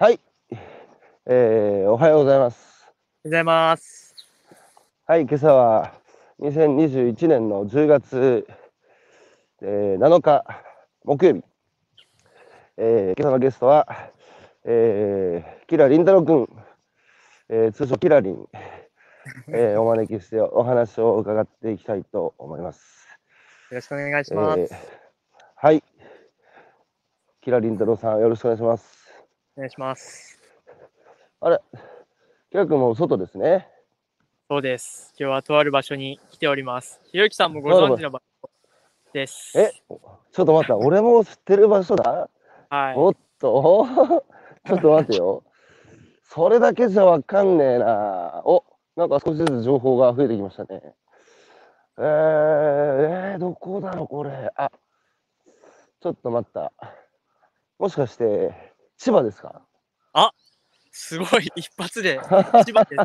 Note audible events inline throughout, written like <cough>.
はい、えー、おはようございます。おはようございます。はい、今朝は2021年の10月、えー7日木曜日。えー今朝のゲストは、えー、キラリンタロウ君、えー通称キラリン、<laughs> えーお招きしてお話を伺っていきたいと思います。よろしくお願いします。えーはい、キラリンタロウさん、よろしくお願いします。お願いします。あれ、キラ君も外ですね。そうです。今日はとある場所に来ております。ひろゆきさんもご存知の場所です。え、ちょっと待った、<laughs> 俺も知ってる場所だ？はい。おっと、<laughs> ちょっと待てよ。それだけじゃわかんねえな。お、なんか少しずつ情報が増えてきましたね。えー、えーどこだろう、これ。あ、ちょっと待った。もしかして、千葉ですか？すごい、<laughs> 一発で千葉です。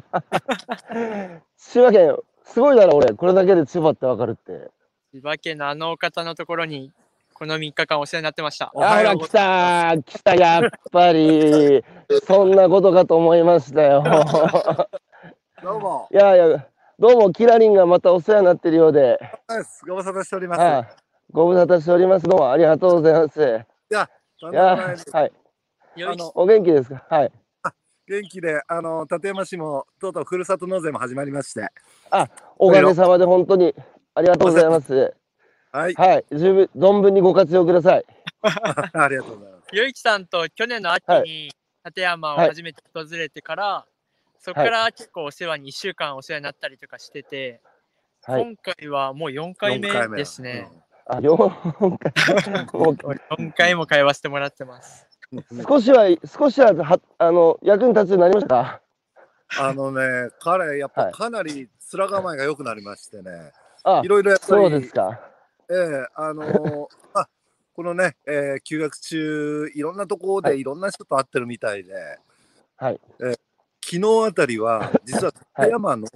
<laughs> 千葉県、すごいだろ、俺。これだけで千葉ってわかるって。千葉県のあのお方のところに、この3日間お世話になってました。おあはよら、来た来た、やっぱり。<laughs> そんなことかと思いましたよ。どうも、いやいや、どうも、キラリンがまたお世話になってるようで。ご無沙汰しております。ああご無沙汰しております。どうもありがとうございます。いやいですはい。あのお元気ですか？はい。元気で、あの立山市もとうとうふるさと納税も始まりまして、おかげさまで本当にありがとうございます。はい、はい。十分、存分にご活用ください。<laughs> ありがとうございます。ひろゆきさんと去年の秋に立山をはい初めて訪れてから、そこから結構お世話に1週間お世話になったりとかしてて、はい。今回はもう4回目四回目ですね。あ、4回。もう4回も会話してもらってます。う <laughs> ん少しは、少しは、は、あの、役に立つようになりましたか？あのね、彼やっはい。ぱかなり面構えが良くなりましてね、あい、ろいろやっぱそうり、ですか。ええあのー <laughs> あこのね、えー休学中いろんなところはい。でいろんな人と会ってるみたいで、はい。昨日あたりは <laughs> 実は立山の、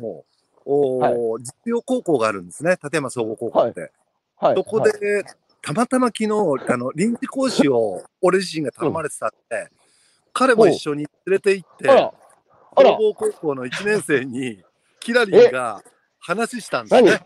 おー実用高校があるんですね、立山総合高校って。はい。そこはい。で、たまたま昨日あの臨時講師を俺自身が頼まれてたんで、彼も一緒に連れて行って、あら、あら、総合高校の1年生にキラリンが話したんです何ね。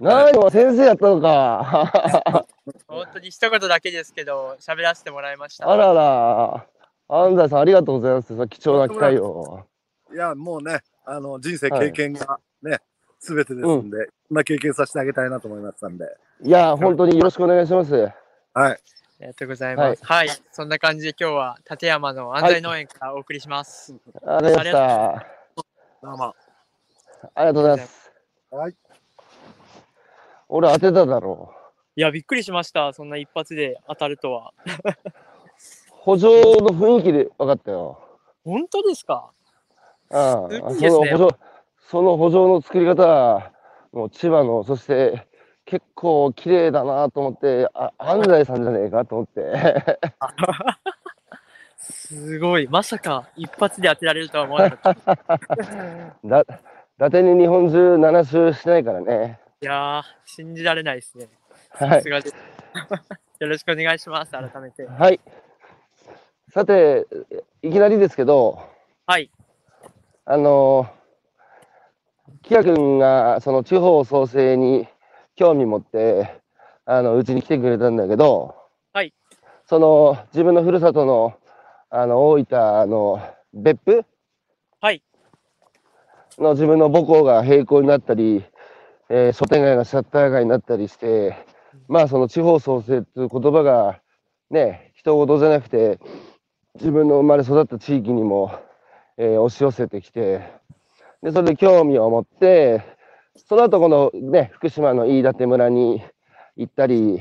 何？も先生やったのか。<laughs> 本当に一言だけですけど、喋らせてもらいました。あらら。安西さん、ありがとうございます。その貴重な機会を。いや、もうね、あの人生経験がね、すべてですんで、そんな経験させてあげたいなと思いましたんで。いや、本当によろしくお願いします。はい。ありがとうございます。はい、そんな感じで今日は立山の安西農園からお送りします。ありがとうございました。どうも。ありがとうございます。はい。俺当てただろいや、びっくりしました。そんな一発で当たるとは。う。補助の雰囲気で分かったよ。本当ですか？ああねその補助、その補助の作り方は、もう千葉の、そして結構綺麗だなと思って、あ安西さんじゃねえかと思って。すごい。まさか一発で当てられるとは思わなかった。<laughs> だ伊達に日本中7周しないからね。いやー、信じられないですね。はい。さすがです。<laughs> よろしくお願いします。改めて。はい。さて、いきなりですけど、はい。あの、キラ君がその地方創生に興味持って、あの、うちに来てくれたんだけど、はい。その、自分のふるさとの、あの、大分の別府はい。の自分の母校が閉校になったり、えー商店街がシャッター街になったりして、まあその地方創生っていう言葉がね、人事じゃなくて、自分の生まれ育った地域にも、えー押し寄せてきて、で、それで興味を持って、その後このね、福島の飯舘村に行ったり、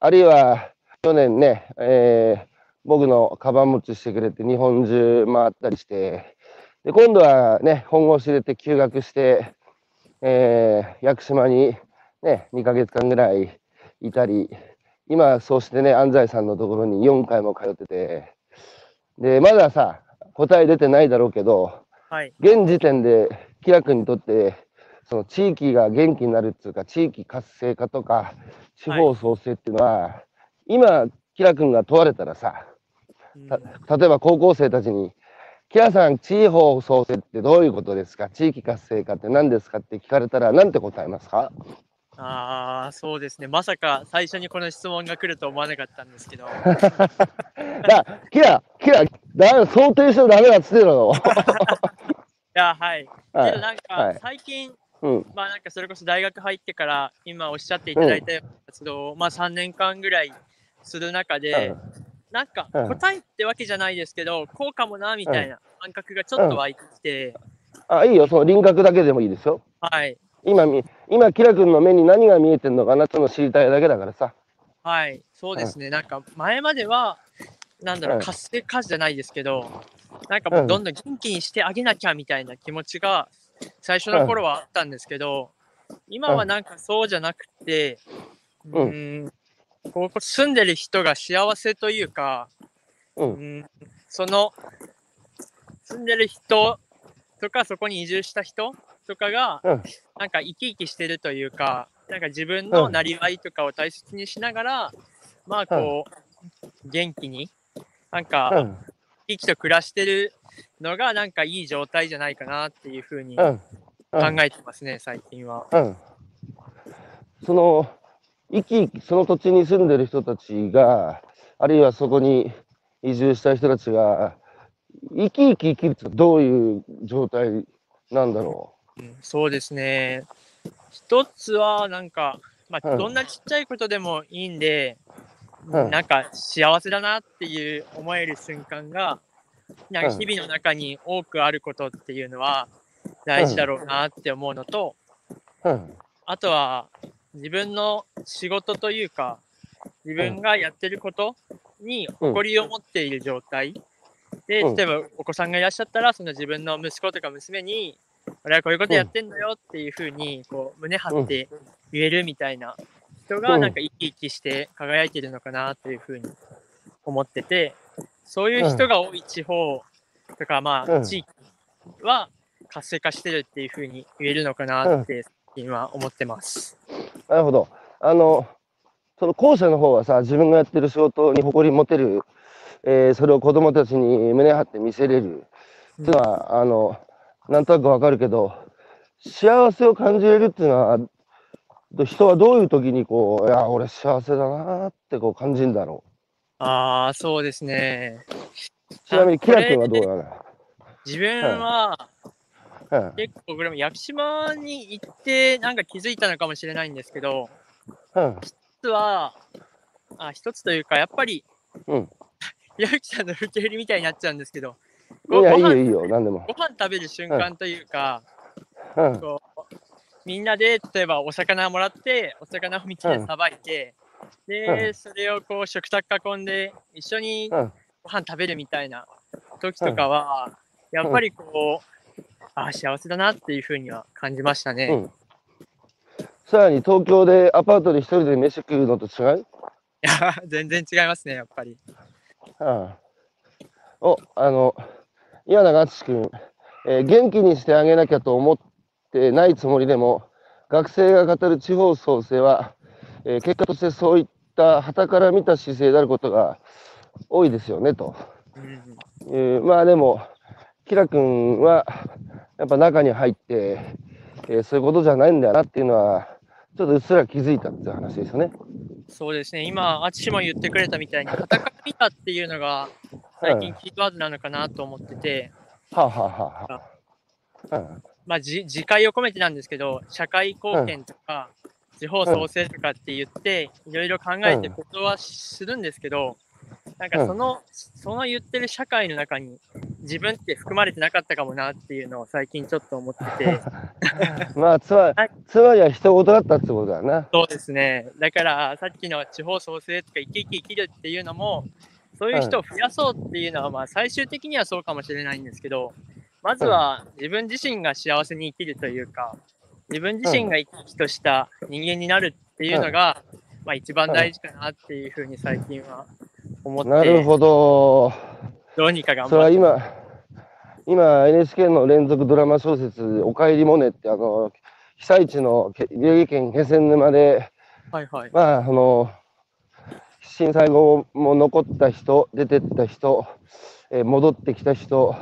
あるいは去年ね、えー僕のカバン持ちしてくれて日本中回ったりして、で、今度はね、本腰入れて休学して、えー屋久島にね、2ヶ月間ぐらいいたり、今、そうしてね、安西さんのところに4回も通ってて、で、まださ、答え出てないだろうけど、はい。現時点で、キラ君にとって、その地域が元気になるっていうか、地域活性化とか、地方創生っていうのは、今、キラ君が問われたらさ、例えば高校生たちに、キラさん、地方創生ってどういうことですか？地域活性化って何ですかって聞かれたら、なんて答えますか？ああ、そうですね。まさか最初にこの質問が来ると思わなかったんですけど。<laughs> だキラ、キラ、だ想定しちゃダメだっつってるの。<laughs> いや、はい。はいなんかはい最近、うん。まあなんかそれこそ大学入ってから今おっしゃっていただいたような活動を、まあ3年間ぐらいする中で、なんかうん。答えってわけじゃないですけど、こうかもなみたいな感覚がちょっと湧いてきて、あ、いいよ、その輪郭だけでもいいですよ。はい。今み、今、キラ君の目に何が見えてんのかなってのを知りたいだけだからさ。はい、そうですね。なんか前までは、なんだろう、うん。活性化じゃないですけど、なんかもうどんどん元気にしてあげなきゃみたいな気持ちが最初の頃はあったんですけど、今はなんかそうじゃなくて、ううんここ住んでる人が幸せというか、う。うんん、その住んでる人とかそこに移住した人とかが、うんなんか生き生きしてるというか、なんか自分のなりわいとかを大切にしながら、まあこう、元気に、なんうかん。生きと暮らしてるのがなんかいい状態じゃないかなっていうふうに考うん。うん。えてますね、最近は。うん。その、生き生き、その土地に住んでる人たちが、あるいはそこに移住した人たちが、生き生き生きるってどういう状態なんだろう？んそうですね。一つはなんか、まあ、うんどんなちっちゃいことでもいいんで、うんなんか幸せだなっていう思える瞬間が、なんかうん日々の中に多くあることっていうのは大事だろうなって思うのと、う。うん。あとは自分の仕事というか、自分がやってることに誇りを持っている状態。で、うん例えばお子さんがいらっしゃったら、その自分の息子とか娘に、俺はこういうことやってんだよっていうふうに、こう、胸張って言えるみたいな人が、うんなんか生き生きして輝いてるのかなというふうに思ってて、そういう人が多い地方とか、まあ、うん地域は活性化してるっていうふうに言えるのかなって、今思ってます。なるほど。あの、その後者の方はさ、自分がやってる仕事に誇り持てる、えーそれを子供たちに胸張って見せれるっていうのは、あの、なんとなくわかるけど、幸せを感じれるっていうのは、ど人はどういう時にこう、いや、俺幸せだなってこう感じるんだろああ、そうですね。う。ちなみに、キラ君はどうだな自分はうん。結構これも屋久島に行ってなんか気づいたのかもしれないんですけど、うん。一つは、あ一つというか、やっぱり、うん。さんの受け売りみたいになっちゃうんですけど、いや、いいごご飯よ、いいよ、でも。ご飯食べる瞬間というか、うん。こうみんなで例えばお魚もらって、お魚を見てうんさばいて、で、それをこう食卓囲んで一緒にうん。ご飯食べるみたいな時とかは、やっぱりこう、あ幸せだなっていうふうには感じましたね。うん。さらに東京でアパートで一人で飯食うのと違う？いや、全然違いますね、やっぱり。うん。お、あの、岩永敦君、えー元気にしてあげなきゃと思ってないつもりでも、学生が語る地方創生は、えー結果としてそういった旗から見た姿勢であることが多いですよねと。うんえーまあでも、キラ君はやっぱ中に入って、えーそういうことじゃないんだよなっていうのは、ちょっとうっすら気づいたっていう話ですよね。そうですね、今、あちも言ってくれたみたいに、戦から見たっていうのが、最近キーワードなのかなと思ってて、はあ、はあはあはあ。うんまあ、じ自戒を込めてなんですけど、社会貢献とか、地方創生とかって言って、いろいろ考えてことはするんですけど、なんかその、その言ってる社会の中に、自分って含まれてなかったかもなっていうのを最近ちょっと思ってて、<laughs> まあつまり <laughs> はい、つまりは人事だったってことだな。そうですね。だから、さっきの地方創生とか生き生き生きるっていうのも、そういう人を増やそうっていうのは、まあ、最終的にはそうかもしれないんですけど、まずは自分自身が幸せに生きるというか、自分自身が生き生きとした人間になるっていうのが、まあ、一番大事かなっていうふうに最近は思って、なるほど。どうにか頑それは。今、今 NHK の連続ドラマ小説、おかえりモネって、あの、被災地のけ宮城県気仙沼で、はいはい。まあ、あの、被震災後も残った人、出てった人、えー戻ってきた人、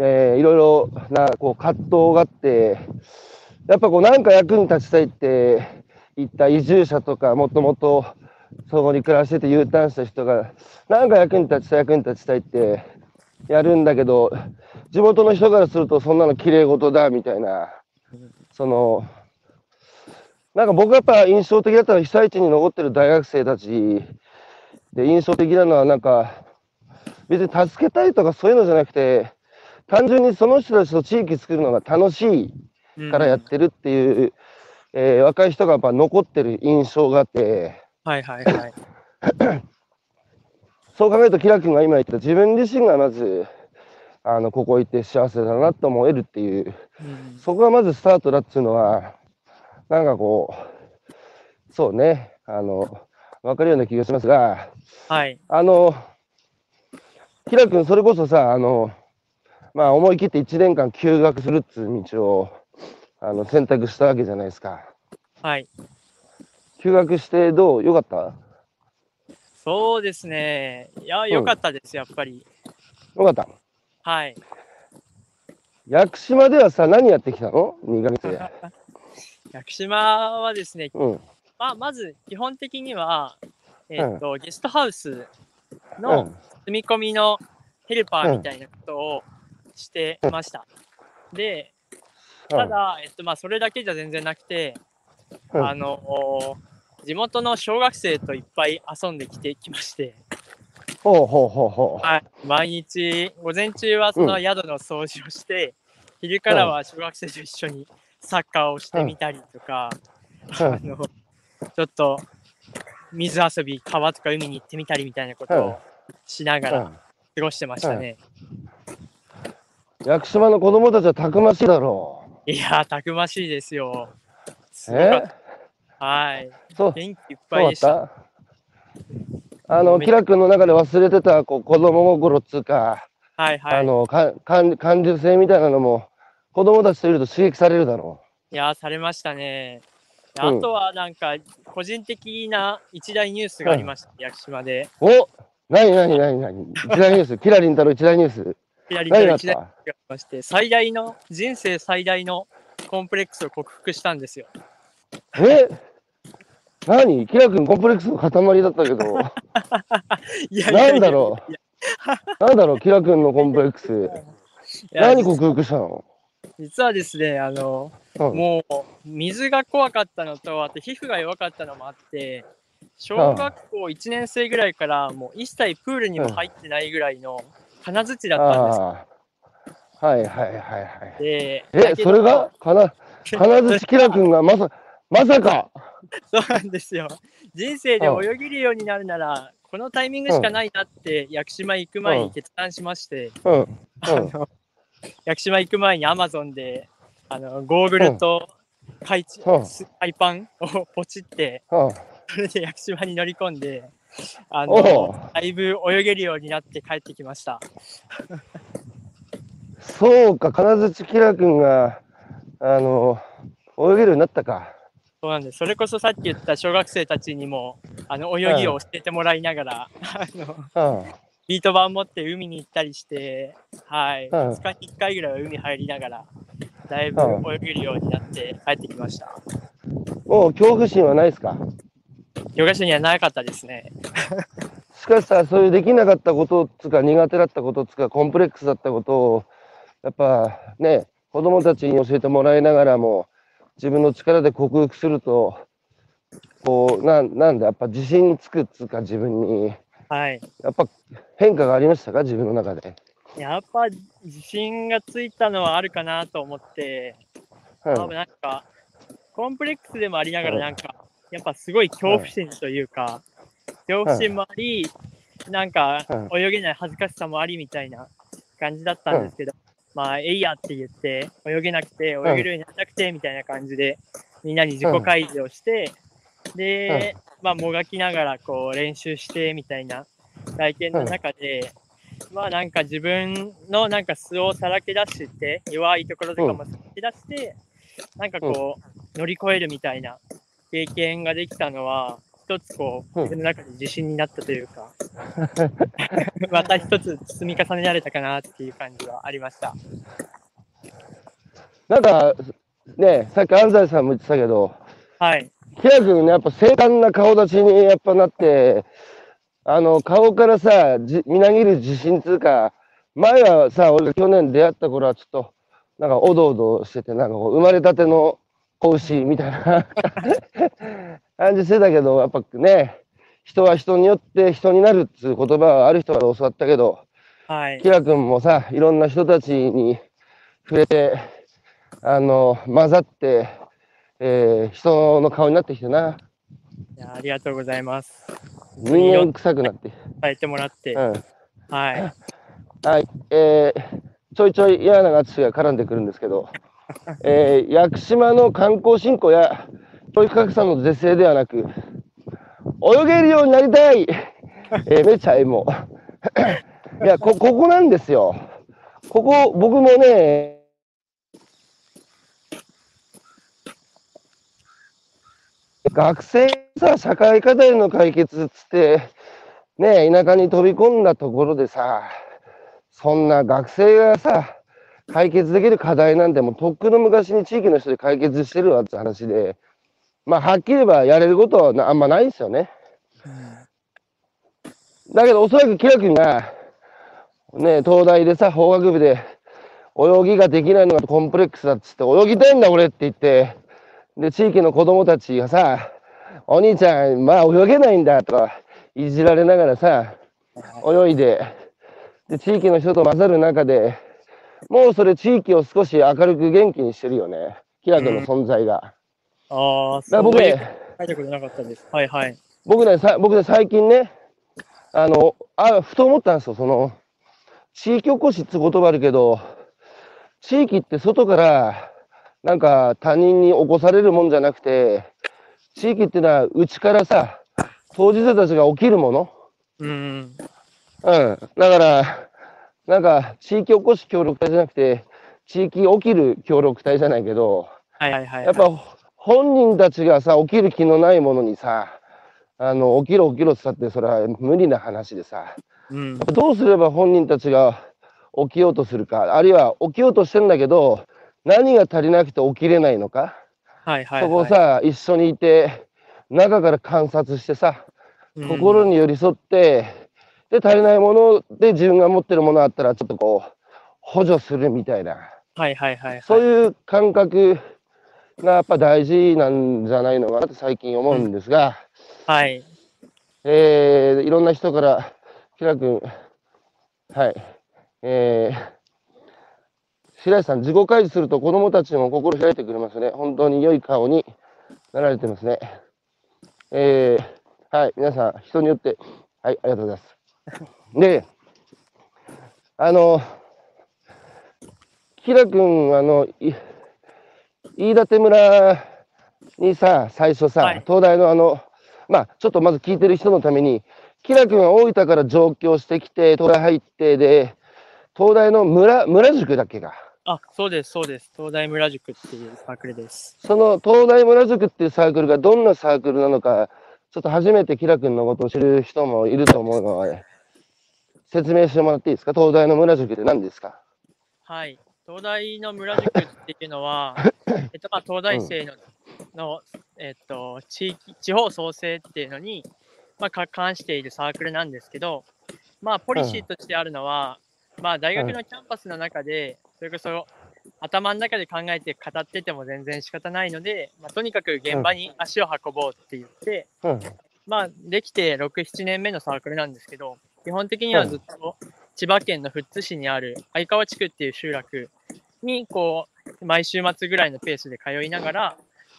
えーいろいろなこう葛藤があって、やっぱこうなんか役に立ちたいって言った移住者とか、もともとそこに暮らしてて U ターンした人が、なんか役に立ちたい、役に立ちたいってやるんだけど、地元の人からするとそんなの綺麗事だみたいな、その、なんか僕がやっぱ印象的だったのは被災地に残ってる大学生たち。で印象的なのはなんか別に助けたいとかそういうのじゃなくて単純にその人たちと地域作るのが楽しいからやってるっていう、えー若い人がやっぱ残ってる印象があって。はいはいはい。<clears throat> そう考えるとキラ君が今言った自分自身がまずあのここ行って幸せだなと思えるっていう。うん。そこがまずスタートだっていうのは、なんかこう、そうね、あの、わかるような気がしますが、はい。あの、キラ君、それこそさ、あの、まあ、思い切って1年間休学するっていう道を、あの、選択したわけじゃないですか。はい。休学してどう？よかった？そうですね。いや、良かったです、やっぱり。よかった。はい。屋久島ではさ、何やってきたの ?2 ヶ月で。<laughs> 屋久島はですね、うん。まあ、まず基本的には、えっ、と、ゲストハウスのうん。住み込みのヘルパーみたいなことをしてました。で、ただ、えっと、まあ、それだけじゃ全然なくて、うん。あの、地元の小学生といっぱい遊んできてきまして、ほうほうほうほはい、毎日、午前中はその宿の掃除をして、昼からは小学生と一緒にサッカーをしてみたりとか、うん。あの、ちょっと水遊び、川とか海に行ってみたりみたいなことをしながう。らうん過ごしてましたね。屋久島の子供たちはたくましいだろいやー、たくましいですよ。すえた。はい。そう、元気いっぱいでした。た？あの、キラ君の中で忘れてたこう子供心っつうか、はいはい。あのか感感受性みたいなのも子供たちといると刺激されるだろいやー、されましたね。うんあとはなんか、個人的な一大ニュースがありました、屋久島で。う。おなになになになに一大ニュース、キラリン太郎一大ニュース？左何があっから一大がまして、最大の、人生最大のコンプレックスを克服したんですよ。たえ？何？キラ君コンプレックスの塊だったけど、<laughs> いやなんだろう？<laughs> なんだろう、キラ君のコンプレックス。何克服したの？実はですね、あの、うん。もう、水が怖かったのと、あと皮膚が弱かったのもあって、小学校1年生ぐらいから、もう一切プールにも入ってないぐらいの金槌だったんです。はいはいはいはい。で、えそれが？かな、<laughs> 金槌キラ君がまさ、まさか？<laughs> そうなんですよ。人生で泳げるようになるなら、このタイミングしかないなって、屋久島行く前に決断しまして、うん。うんあの屋久島行く前にアマゾンで、あのゴーグルと海海パンをポチって、うん。それで屋久島に乗り込んで、あおのうだいぶ泳げるようになって帰ってきました。<laughs> そうか、金槌キラ君が、あの、泳げるようになったか。そうなんです。それこそさっき言った小学生たちにも、あの泳ぎを教えてもらいながら、あのうん。ビート板持って海に行ったりして、はい、うん2日に1回ぐらいは海入りながら、だいぶうん泳げるようになって帰ってきました。もう恐怖心はないですか？ヨガ師にはなかったですね。しかしさ、そういうできなかったことっつうか、苦手だったことっつうか、コンプレックスだったことを、やっぱね、子供たちに教えてもらいながらも、自分の力で克服すると、こう、なんなんだ、やっぱ自信つくっつうか、自分に。はい。やっぱ変化がありましたか？自分の中で。やっぱ自信がついたのはあるかなと思って、うん多分なんか、コンプレックスでもありながら、なんか、やっぱすごい恐怖心というか、恐怖心もあり、なんかう泳げない恥ずかしさもありみたいな感じだったんですけど、まあ、えいやって言って、泳げなくて、泳げるようになりたくてみたいな感じで、みんなに自己開示をして、で、まあ、もがきながらこう練習してみたいな体験の中で、まあなんか自分のなんか素をさらけ出して、弱いところとかもさらけ出して、なんかこう乗り越えるみたいな経験ができたのは、一つこう、うん自分の中で自信になったというか、<laughs> また一つ積み重ねられたかなっていう感じはありました。なんか、ね、さっき安西さんも言ってたけど、はい。キラ君ね、やっぱ精悍な顔立ちにやっぱなって、あの、顔からさ、じみなぎる自信つうか、前はさ、俺が去年出会った頃はちょっと、なんかおどおどしてて、なんか生まれたての子牛みたいな感じしてたけど、やっぱね、人は人によって人になるっていう言葉はある人から教わったけど、はいキ。ラ君もさ、いろんな人たちに触れて、あの、混ざって、えー人の顔になってきてな。いやありがとうございます。人間臭くなって。伝えてもらって。うん。はい。はい。えーちょいちょい嫌な淳が絡んでくるんですけど、えー屋久島の観光振興や教育格差の是正ではなく、泳げるようになりたい、えーめっちゃえも。<laughs> いやこ、ここなんですよ。ここ、僕もね、学生さ、社会課題の解決っつって、ね、田舎に飛び込んだところでさ、そんな学生がさ、解決できる課題なんてもうとっくの昔に地域の人で解決してるわって話で、まあ、はっきり言えばやれることはあんまないですよね。だけど、おそらくキラ君が、ね、東大でさ、法学部で、泳ぎができないのがコンプレックスだっつって、泳ぎたいんだ俺って言って、で、地域の子供たちがさ、お兄ちゃん、まあ泳げないんだとか、いじられながらさ、泳いで、で、地域の人と混ざる中で、もうそれ地域を少し明るく元気にしてるよね。キラ君の存在が。ああ、だから僕そういうね、書いたことなかったです。はいはい。僕ね、さ僕ね、最近ね、あの、あ、ふと思ったんですよ、その、地域おこしって言葉あるけど、地域って外から、なんか他人に起こされるもんじゃなくて、地域っていうのは内からさ、当事者たちが起きるもの。うん。うん。だから、なんか、地域おこし協力隊じゃなくて、地域起きる協力隊じゃないけど、はいはいはい。やっぱ本人たちがさ、起きる気のないものにさ、あの、起きろ起きろって言ったって、それは無理な話でさ、うん。どうすれば本人たちが起きようとするか、あるいは起きようとしてんだけど、何が足りなくて起きれないのか、はいはい、はい。そこをさ、一緒にいて、中から観察してさ、うん、心に寄り添って、で、足りないもので自分が持ってるものあったら、ちょっとこう、補助するみたいな、はいはいはい、はい。そういう感覚がやっぱ大事なんじゃないのかなって最近思うんですが、はい。えーいろんな人から、キラ君、はい、えー、白石さん、自己開示すると子供たちも心開いてくれますね。本当に良い顔になられてますね。えー、はい、皆さん、人によって、はい、ありがとうございます。で、あの、キラ君、あの、い飯舘村にさ、最初さ、はい東大のあの、まあ、ちょっとまず聞いてる人のために、キラ君は大分から上京してきて、東大入って、で、東大の村、村塾だっけが。あ、そうです、そうです。東大村塾っていうサークルです。その東大村塾っていうサークルがどんなサークルなのか、ちょっと初めてキラ君のことを知る人もいると思うので、説明してもらっていいですか？東大の村塾って何ですか？はい。東大の村塾っていうのは、<laughs> えっと、まあ、東大生の、のえっと、地域、地方創生っていうのに、まあ、か関しているサークルなんですけど、まあ、ポリシーとしてあるのは、まあ、大学のキャンパスの中で、それこそ、頭の中で考えて語ってても全然仕方ないので、まあ、とにかく現場に足を運ぼうって言って、うん。まあ、できて6、7年目のサークルなんですけど、基本的にはずっと千葉県の富津市にある相川地区っていう集落に、こう、毎週末ぐらいのペースで通いながら、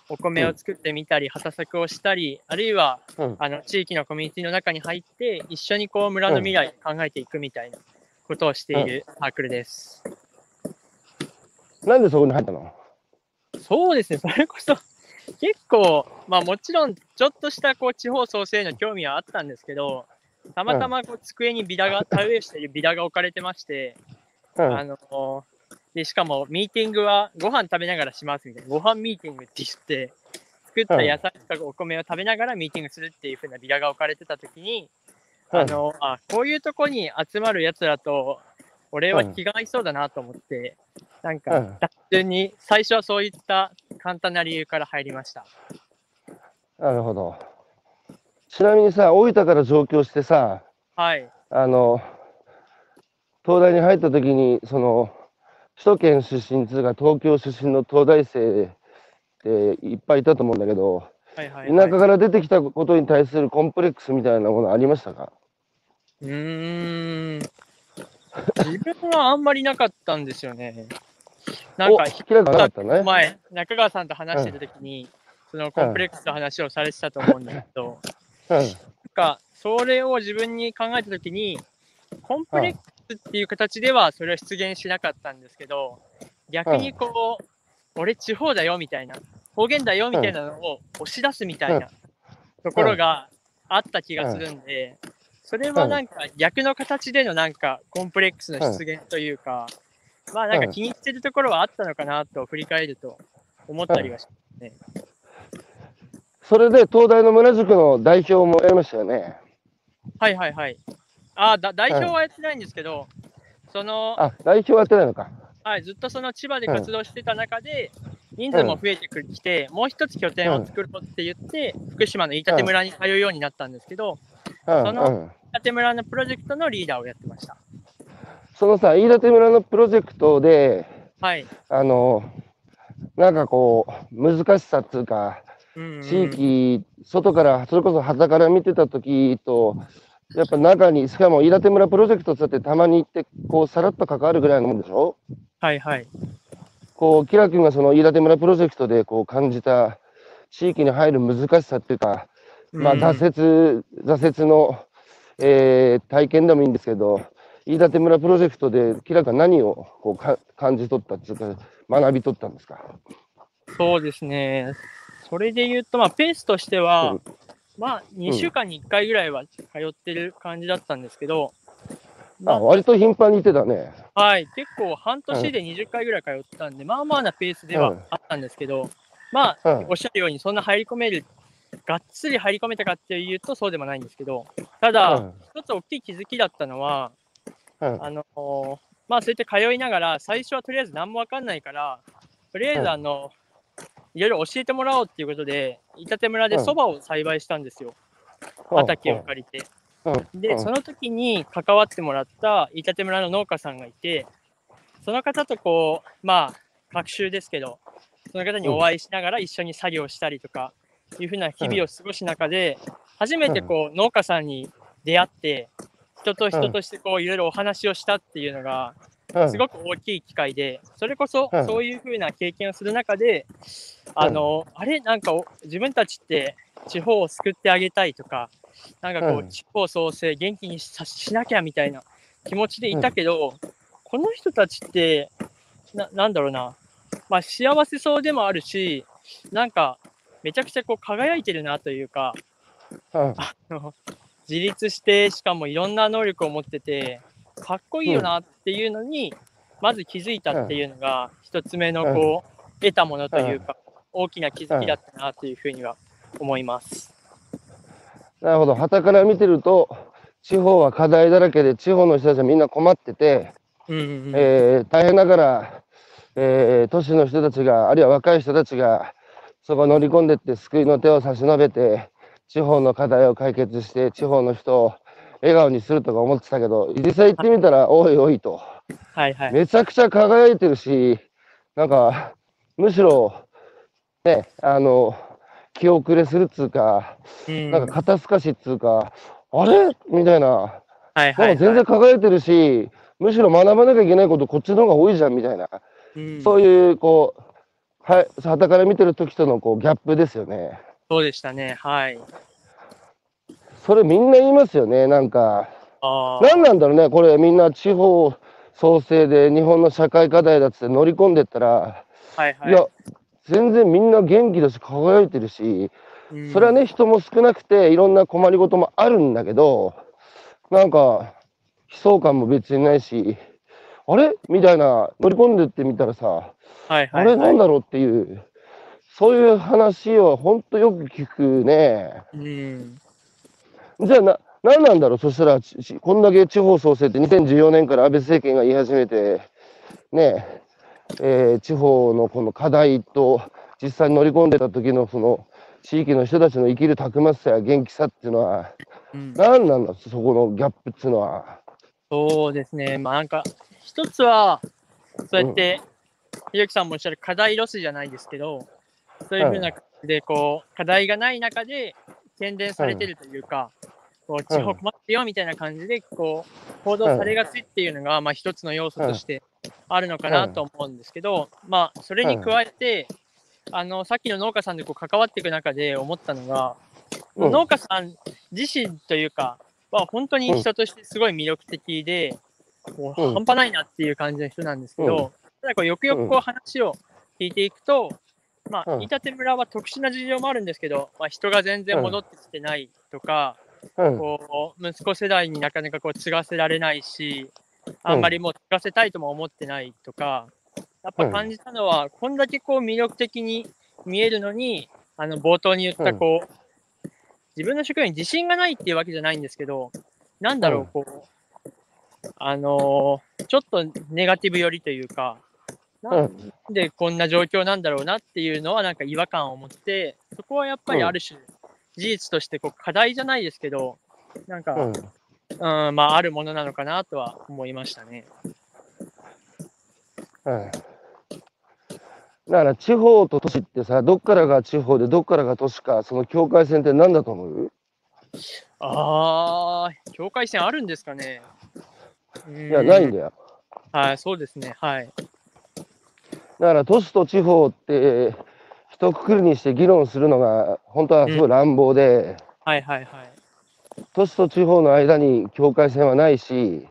お米を作ってみたり、畑作をしたり、あるいは、うん。あの、地域のコミュニティの中に入って、一緒にこう、村の未来を考えていくみたいなことをしているサークルです。なんでそこに入ったの？そうですね、それこそ、結構、まあもちろん、ちょっとしたこう地方創生の興味はあったんですけど、たまたまこう机にビラが、田植えしているビラが置かれてまして、うん。あの、で、しかもミーティングはご飯食べながらしますみたいな、ご飯ミーティングって言って、作った野菜とかお米を食べながらミーティングするっていう風なビラが置かれてた時に、あの、あ、こういうとこに集まる奴らと、俺は気が合いそうだなと思って、なんかうん、単純に最初はそういった簡単な理由から入りました。なるほど。ちなみにさ、大分から上京してさ、はい。あの、東大に入った時に、その、首都圏出身つうか、東京出身の東大生っていっぱいいたと思うんだけど、はいはい、田はい。舎から出てきたことに対するコンプレックスみたいなものありましたか？うーん。自分はあんまりなかったんですよね。<laughs> なんか、お明らかったね。前、中川さんと話してた時に、そのコンプレックスの話をされてたと思うんですけど、うん。なんか、それを自分に考えた時に、コンプレックスっていう形ではそれは出現しなかったんですけど、逆にこう、俺地方だよみたいな、方言だよみたいなのを押し出すみたいなところがあった気がするんで、それはなんか逆の形でのなんかコンプレックスの出現というか、まあなんか気にしてるところはあったのかなと振り返ると思ったりはします。それで東大の村塾の代表もやりましたよね。はいはいはい。あだ代表はやってないんですけど、その、あ、代表はやってないのか。はい、ずっとその千葉で活動してた中で、人数も増えてきて、もう一つ拠点を作ろうって言って、福島の飯舘村に通うようになったんですけど、うんそのうん、飯舘村のプロジェクトのリーダーをやってました。そのさ、飯舘村のプロジェクトで、はい。あの、なんかこう、難しさっていうか、地域、外から、それこそ旗から見てた時と、やっぱ中に、しかも飯舘村プロジェクトってってたまに行って、こう、さらっと関わるぐらいのもんでしょ？はいはい。こう、キラ君がその飯舘村プロジェクトでこう感じた地域に入る難しさっていうか、まあ、うん挫折、挫折の、えー体験でもいいんですけど、飯舘村プロジェクトで、キラ君は何をこうか感じ取ったっていうか、学び取ったんですか？そうですね。それで言うと、まあ、ペースとしては、うん。まあ、2週間に1回ぐらいは通ってる感じだったんですけど、まあ、あ、割と頻繁に行ってたね。はい、結構半年で20回ぐらい通ってたんで、まあまあなペースではうん。あったんですけど、まあ、うん。おっしゃるように、そんな入り込める、がっつり入り込めたかっていうと、そうでもないんですけど、ただ、うん。一つ大きい気づきだったのは、うん。あのーまあ、そうやって通いながら、最初はとりあえず何も分かんないから、とりあえうん。ず、あの、いろいろ教えてもらおうっていうことで、板手村でうん。そばを栽培したんですよ、畑を借りて。うん。で、うん。その時に関わってもらった板手村の農家さんがいて、その方とこう、まあ、学習ですけど、その方にお会いしながら一緒に作業したりとか、いうふうな日々を過ごす中で、初めてこう、農家さんに出会って、人と人としてこう、いろいろお話をしたっていうのが、うんすごく大きい機会で、それこそうん。そういうふうな経験をする中で、あの、あれ、なんかお自分たちって地方を救ってあげたいとか、なんかこう、うん。地方創生元気にさしなきゃみたいな気持ちでいたけど、この人たちってな、なんだろうな、まあ幸せそうでもあるし、なんかめちゃくちゃこう輝いてるなというか、うん。あの自立して、しかもいろんな能力を持ってて、かっこいいよなっていうのに、まず気づいたっていうのが、一つ目のこう、得たものというか、大きな気づきだったなというふうには思います。なるほど。旗から見てると、地方は課題だらけで、地方の人たちはみんな困ってて、うんうんうんえー大変ながら、えー都市の人たちが、あるいは若い人たちが、そこ乗り込んでって救いの手を差し伸べて、地方の課題を解決して、地方の人を笑顔にするとか思ってたけど、実際行ってみたら、おいおいと、はいはい。めちゃくちゃ輝いてるし、なんか、むしろ、ね、あの、気遅れするっつうか、うんなんか肩透かしっつうか、あれ？みたいな、はいはないんか全然輝いてるし、むしろ学ばなきゃいけないことこっちの方が多いじゃんみたいな、うんそういう、こう、はい、旗から見てる時とのこうギャップですよね。そうでしたね。はい。それみんな言いますよね、なんか。あ何なんだろうね、これみんな地方創生で日本の社会課題だっつって乗り込んでったら、あ、はいはい。いや、全然みんな元気だし輝いてるし、うんそれはね、人も少なくていろんな困りごともあるんだけど、なんか、悲壮感も別にないし、あれ？みたいな、乗り込んでってみたらさ、はいはい。あれなんだろうっていう、そういう話を本当よく聞くね。うん。じゃあな、何なんだろう、そしたら、こんだけ地方創生って2014年から安倍政権が言い始めて、ねえー地方のこの課題と、実際に乗り込んでた時のその地域の人たちの生きるたくましさや元気さっていうのは、うん、何なんだ、そこのギャップっていうのは。そうですね。まあなんか、一つは、そうやって、ひろきさんもおっしゃる課題ロスじゃないですけど、そういうふうなで、こう、課題がない中で、宣伝されてるというか、こう、地方困ってるよみたいな感じで、こう、報道されがちっていうのが、まあ一つの要素としてあるのかなと思うんですけど、まあ、それに加えて、あの、さっきの農家さんでこう関わっていく中で思ったのが、うん。農家さん自身というか、は本当に人としてすごい魅力的で、もううん。半端ないなっていう感じの人なんですけど、ただこうよくよくこう話を聞いていくと、まあ、うん。板手村は特殊な事情もあるんですけど、まあ、人が全然戻ってきてないとか、うん、こう息子世代になかなかこう継がせられないし、あんまりもう継がせたいとも思ってないとか、やっぱ感じたのは、こんだけこう魅力的に見えるのに、あの冒頭に言ったこう、自分の職業に自信がないっていうわけじゃないんですけど、なんだろう、こう、あのーちょっとネガティブ寄りというか、なんでこんな状況なんだろうなっていうのはなんか違和感を持って、そこはやっぱりある種、事実としてこう課題じゃないですけど、なんか、うんうん、まあ、あるものなのかなとは思いましたね。うんだから地方と都市ってさ、どっからが地方でどっからが都市か、その境界線って何だと思う？あー、境界線あるんですかね。いいや、ないんだよ。はい、そうですね。はい。だから都市と地方って、一括りにして議論するのが、本当はすごい乱暴で、はいはいはい。都市と地方の間に境界線はないし、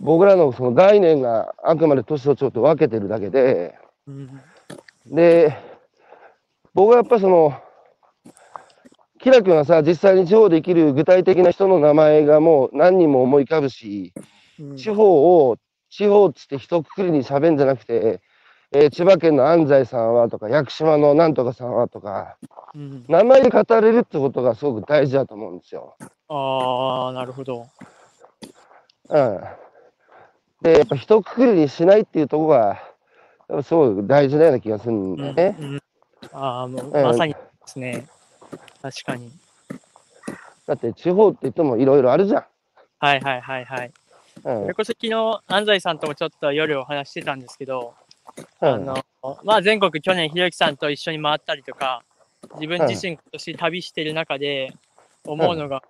僕らのその概念があくまで都市と地方と分けてるだけで、うん、で、僕はやっぱりその、キラ君はさ、実際に地方で生きる具体的な人の名前がもう何人も思い浮かぶし、うん。地方を、地方っつって一括りに喋んじゃなくて、えー千葉県の安西さんはとか、屋久島のなんとかさんはとか、うん、名前で語れるってことがすごく大事だと思うんですよ。あー、なるほど。うん。で、やっぱ一括りにしないっていうところが、やっぱすごい大事なような気がするんだよね。うんうん、あー、もううんまさにですね。確かに。だって地方って言ってもいろいろあるじゃはいはいはいはい。ん。うんそれこそ昨日、安西さんともちょっと夜お話ししてたんですけど、うんあの、まあ、全国去年ひろゆきさんと一緒に回ったりとか、自分自身今年旅してる中で思うのが、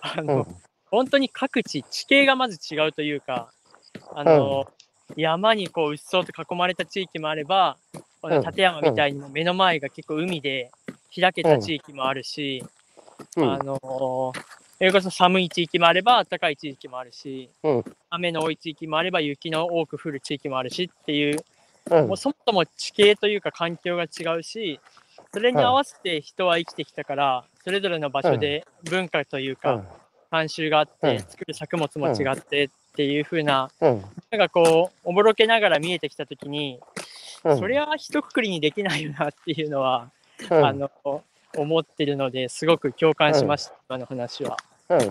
あうの、ん。本当に各地地形がまず違うというか、あの、山にこううっそうと囲まれた地域もあれば、この立山みたいにも目の前が結構海で開けた地域もあるし、うん。あのそれこそ寒い地域もあれば暖かい地域もあるし、うん。雨の多い地域もあれば雪の多く降る地域もあるしっていう、うん。もうそもそも地形というか環境が違うしそれに合わせて人は生きてきたから、それぞれの場所で文化というか、慣習があって、うん。作る作物も違ってっていう風な、うん。なんかこうおぼろけながら見えてきた時に、うん。それは一括りにできないよなっていうのは、うん。あの思ってるのですごく共感しました、今の話は。うん。い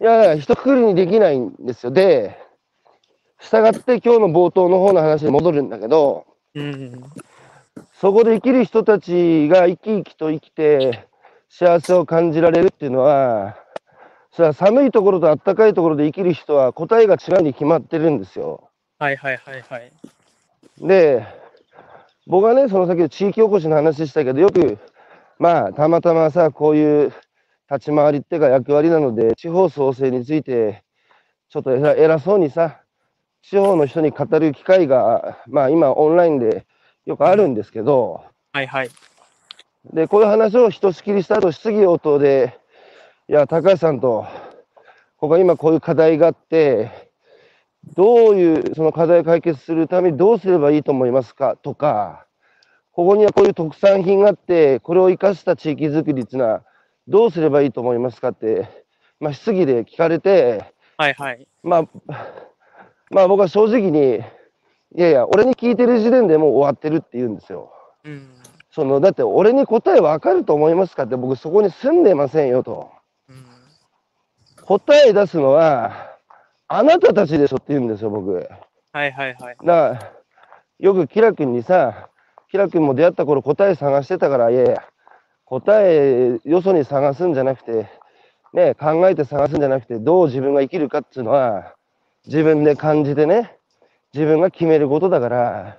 やいや、一括りにできないんですよ。で、従って今日の冒頭の方の話に戻るんだけど、うん、そこで生きる人たちが生き生きと生きて幸せを感じられるっていうのは、それは寒いところと暖かいところで生きる人は答えが違うに決まってるんですよ。はいはいはいはい。で、僕はね、その先ほど地域おこしの話したけど、よく、まあ、たまたまさ、こういう立ち回りっていうか役割なので、地方創生について、ちょっと偉偉そうにさ、地方の人に語る機会が、まあ今オンラインでよくあるんですけど、はいはい。で、こういう話をひとしきりした後、質疑応答で、いや、高橋さんと、ここ今こういう課題があって、どういうその課題を解決するためにどうすればいいと思いますか？とか、ここにはこういう特産品があって、これを生かした地域づくりっていうのはどうすればいいと思いますか？って、まあ、質疑で聞かれて、はいはい。まあ、まあ僕は正直に、いやいや、俺に聞いてる時点でもう終わってるって言うんですよ。うん。その、だって俺に答えわかると思いますかって僕そこに住んでませんよと。うん。答え出すのは、あなたたちでしょって言うんですよ、僕。はいはいはい。だから、よくキラ君にさ、キラ君も出会った頃答え探してたから、いやいや、答えよそに探すんじゃなくて、ね、考えて探すんじゃなくて、どう自分が生きるかっていうのは、自分で感じてね、自分が決めることだから、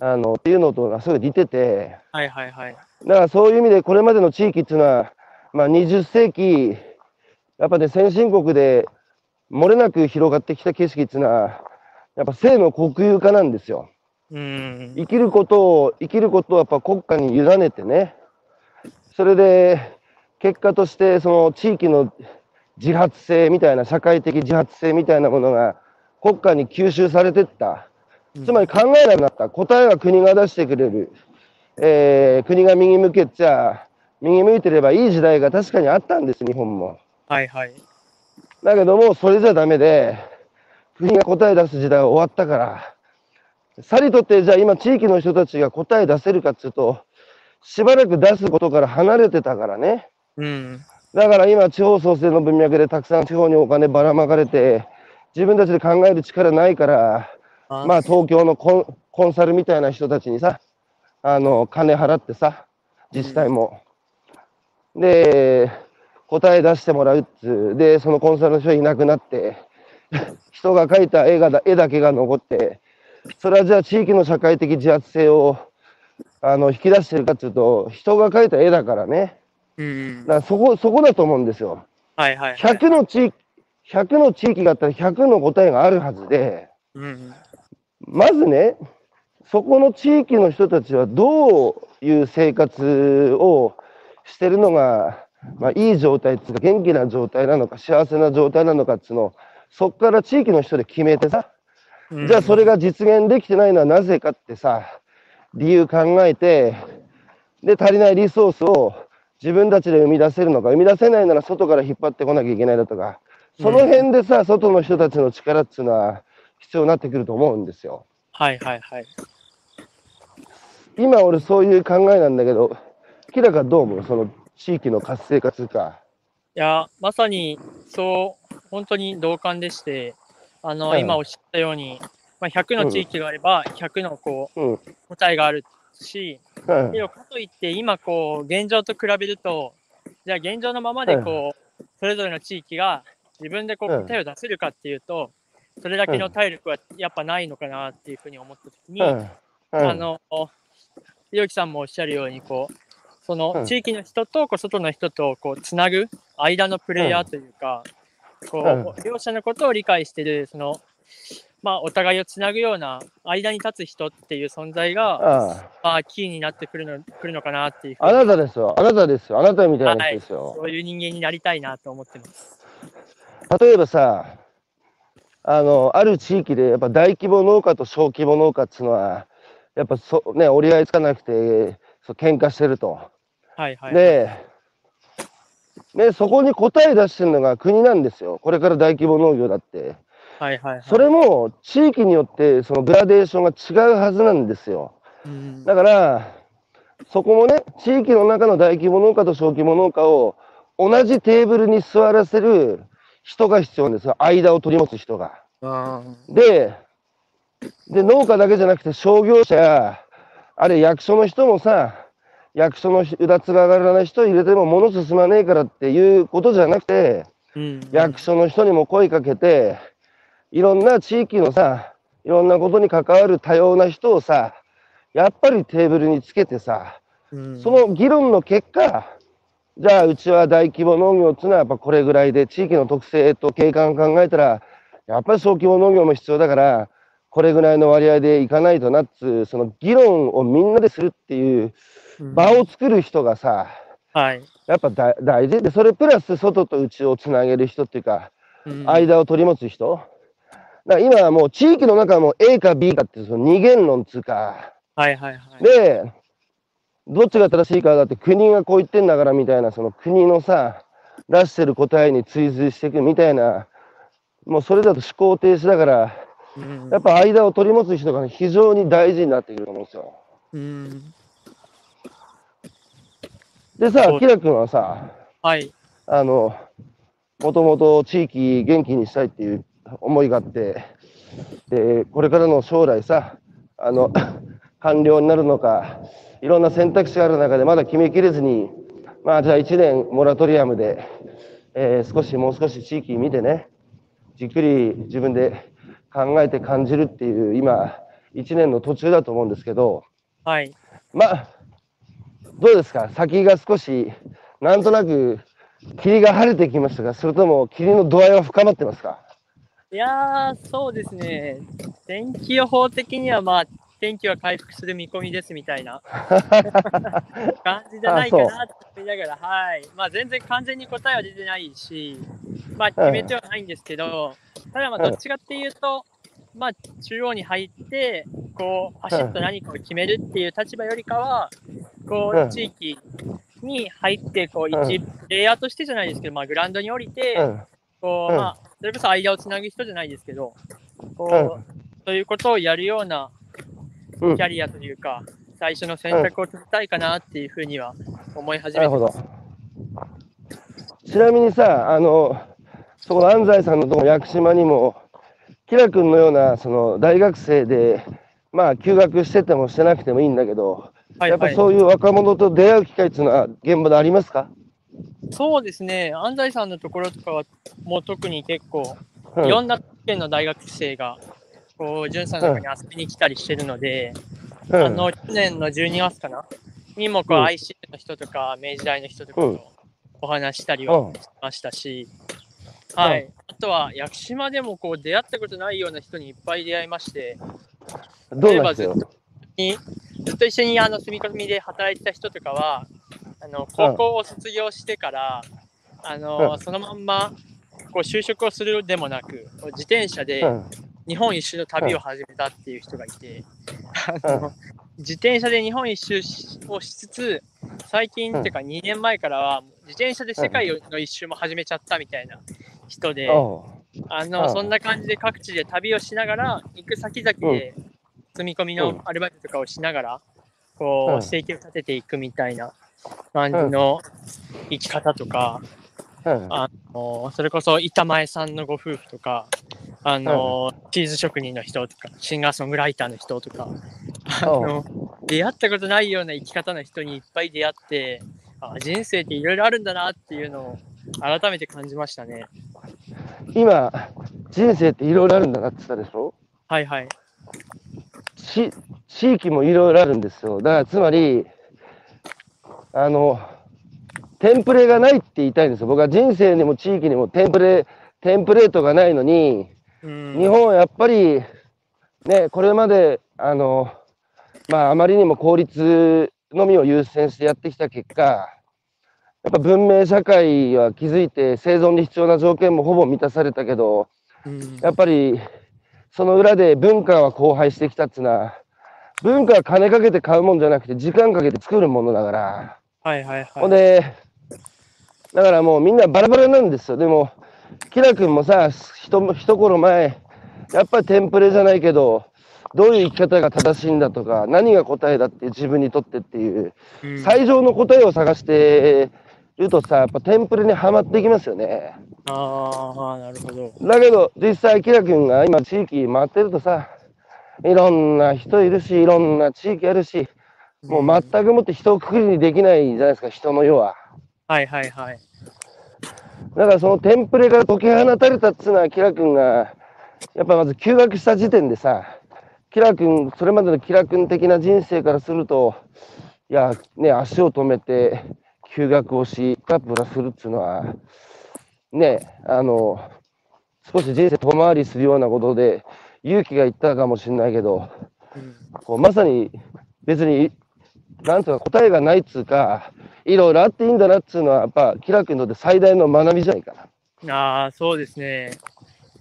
あの、っていうのと、すごい似てて、はいはいはい。だからそういう意味で、これまでの地域っていうのは、まあ、20世紀、やっぱね、先進国で漏れなく広がってきた景色っていうのは、やっぱ生の国有化なんですよ。うん。生きることを、生きることをやっぱ国家に委ねてね、それで、結果として、その地域の自発性みたいな、社会的自発性みたいなものが国家に吸収されてった。つまり考えなくなった。答えは国が出してくれる。えー国が右向けちゃ、右向いてればいい時代が確かにあったんです、日本も。はいはい。だけども、それじゃダメで、国が答え出す時代は終わったから、さりとって、じゃあ今地域の人たちが答え出せるかっつうと、しばらく出すことから離れてたからね。うん。だから今、地方創生の文脈でたくさん地方にお金ばらまかれて、自分たちで考える力ないから、あまあ東京のコンコンサルみたいな人たちにさ、あの、金払ってさ、自治体も。で、答え出してもらうっつう。で、そのコンサルの人いなくなって、<laughs> 人が描いた絵がだ絵だけが残って、それはじゃあ地域の社会的自発性をあの引き出してるかっていうと、人が描いた絵だからね。うん。だからそこ、そこだと思うんですよ。はいはいはい。100の地域、100の地域があったら100の答えがあるはずで、うん。まずね、そこの地域の人たちはどういう生活をしてるのが、まあ、いい状態っていうか、元気な状態なのか、幸せな状態なのかっていうのを、そこから地域の人で決めてさ、うんじゃあそれが実現できてないのはなぜかってさ、理由考えて、で、足りないリソースを自分たちで生み出せるのか、生み出せないなら外から引っ張ってこなきゃいけないだとか、その辺でさ、外の人たちの力っていうのは必要になってくると思うんですよ。はいはいはい。今俺そういう考えなんだけど、キラがどう思う？その地域の活性化というか。いや、まさにそう、本当に同感でして、あの、はい今おっしゃったように、まあ、100の地域があれば、100のこうん。う答えがあるし、はい。でもかといって、今こう、現状と比べると、じゃあ現状のままでこう、それぞれの地域が自分でこううん答えを出せるかっていうと、それだけの体力はやっぱないのかなっていうふうに思ったときに、はい。あの、ひろきさんもおっしゃるように、こう、そうんの地域の人とこう外の人とこうつなぐ間のプレイヤーというか、こう両者のことを理解してる、その、まあ、お互いをつなぐような間に立つ人っていう存在が、あまあ、キーになってくるのくるのかなっていうふあ。なたですよ。あなたですよ。あなたみたいな人ですよ。そういう人間になりたいなと思ってます。例えばさ、あの、ある地域でやっぱ大規模農家と小規模農家っていうのは、やっぱそ、ね、折り合いつかなくて、そう喧嘩してると。はいはい。で、ね、そこに答え出してるのが国なんですよ。これから大規模農業だって。はいはいはい。それも地域によってそのグラデーションが違うはずなんですよ。うんだから、そこもね、地域の中の大規模農家と小規模農家を同じテーブルに座らせる人が必要なんですよ。間を取り持つ人が。あで、で、農家だけじゃなくて商業者や、あれ役所の人もさ、役所のうだつが上がらない人入れても物進まねえからっていうことじゃなくて、ーうん役所の人にも声かけて、いろんな地域のさ、いろんなことに関わる多様な人をさ、やっぱりテーブルにつけてさ、うんその議論の結果、じゃあうちは大規模農業っていうのはやっぱこれぐらいで、地域の特性と景観を考えたら、やっぱり小規模農業も必要だから、これぐらいの割合でいかないとなっつう、その議論をみんなでするっていう場を作る人がさ、はい。やっぱ大大事で、それプラス外と内をつなげる人っていうか、うん間を取り持つ人。だ今はもう地域の中はもう A か B かっていうその二元論つうか、はいはいはい。で、どっちが正しいかだって国がこう言ってんだからみたいな、その国のさ、出してる答えに追随していくみたいな、もうそれだと思考停止だから、うんやっぱ間を取り持つ人がね非常に大事になってくると思うんですよ。うんでさキラ君はさ、はい。あの、もともと地域元気にしたいっていう思いがあって、で、これからの将来さ、あの、<laughs> 官僚になるのか、いろんな選択肢がある中でまだ決めきれずに、まあじゃあ1年モラトリアムで、えー少しもう少し地域見てね、じっくり自分で考えて感じるっていう今、1年の途中だと思うんですけど、はい。まあ、どうですか？先が少し、なんとなく、霧が晴れてきましたかそれとも霧の度合いは深まってますか？いやー、そうですね。天気予報的には、まあ、天気は回復する見込みですみたいな <laughs> 感じじゃないかなって思いながら、はい。まあ、全然完全に答えは出てないし、まあ、決めてはないんですけど、ただ、まあ、どっちかっていうと、まあ、中央に入って、こう、パシッと何かを決めるっていう立場よりかは、こうんう、地域に入って、こう、一プレイヤーとしてじゃないですけど、まあ、グラウンドに降りて、うん。こう、うんまあ、それこそ間をつなぐ人じゃないですけど、こう、うんそういうことをやるようなうんキャリアというか、最初の選択を取りたいかなっていうふうには思い始めてます。ど。ちなみにさ、あの、そこの安西さんのところ、屋久島にも、キラ君のような、その、大学生で、まあ、休学しててもしてなくてもいいんだけど、はいはい。やっぱそういう若者と出会う機会っていうのは現場でありますか？そうですね、安西さんのところとかは、もう特に結構、うん。いろんな県の大学生が、こう、んさんのとこに遊びに来たりしてるので、うん。あの、去年の12月かな？にも、こう、うん IC の人とか、明治大の人とかうん。とお話ししたりうんはしましたし、はい。あとは、屋久島でも、こう、出会ったことないような人にいっぱい出会いまして、どうなんですよ。にずっと一緒にあの住み込みで働いてた人とかは、あの高校を卒業してから、あのうん。そのまんまこう就職をするでもなく、自転車でうん。日本一周の旅を始めたっていう人がいて、あの自転車で日本一周しをしつつ、最近っていうか2年前からは自転車で世界の一周も始めちゃったみたいな人で、あの、うん。そんな感じで各地で旅をしながら、行く先々で積み込みうん。のアルバイトとかをしながら、こう、うん。生計を立てていくみたいな感じの生き方とか、うんあのそれこそ板前さんのご夫婦とか、あのチーズ職人の人とか、シンガーソングライターの人とか、あの出会ったことないような生き方の人にいっぱい出会って、あ人生っていろいろあるんだなっていうのを改めて感じましたね。今、人生っていろいろあるんだなって言ったでしょ？はいはい。し地域もいろいろあるんですよ。だからつまり、あの、テンプレがないって言いたいんですよ。僕は人生にも地域にもテンプレ、テンプレートがないのに、うん日本はやっぱり、ね、これまで、あの、まあ、あまりにも効率のみを優先してやってきた結果、やっぱ文明社会は築いて生存に必要な条件もほぼ満たされたけど、うんやっぱりその裏で文化は荒廃してきたっていうのは、文化は金かけて買うもんじゃなくて時間かけて作るものだから。はいはいはい。ほんで、だからもうみんなバラバラなんですよ。でも、キラ君もさ、ひと一頃前、やっぱりテンプレじゃないけど、どういう生き方が正しいんだとか、何が答えだって自分にとってっていう、うん最上の答えを探してるとさ、やっぱテンプレにはまっていきますよね。ああ、なるほど。だけど、実際、キラ君が今地域回ってるとさ、いろんな人いるし、いろんな地域あるし、もう全くもって人をくくりにできないじゃないですか、人の世は。はいはいはい。だからそのテンプレが解き放たれたっつうのは、キラ君が、やっぱまず休学した時点でさ、キラ君、それまでのキラ君的な人生からすると、いや、ね、足を止めて、休学をし、プラプラするっつうのは、ね、あの、少し人生遠回りするようなことで、勇気がいったかもしれないけど、うんこうまさに別に、なんとか答えがないっつうか、いろいろあっていいんだなっつうのは、やっぱ、キラ君にとって最大の学びじゃないかな。ああ、そうですね。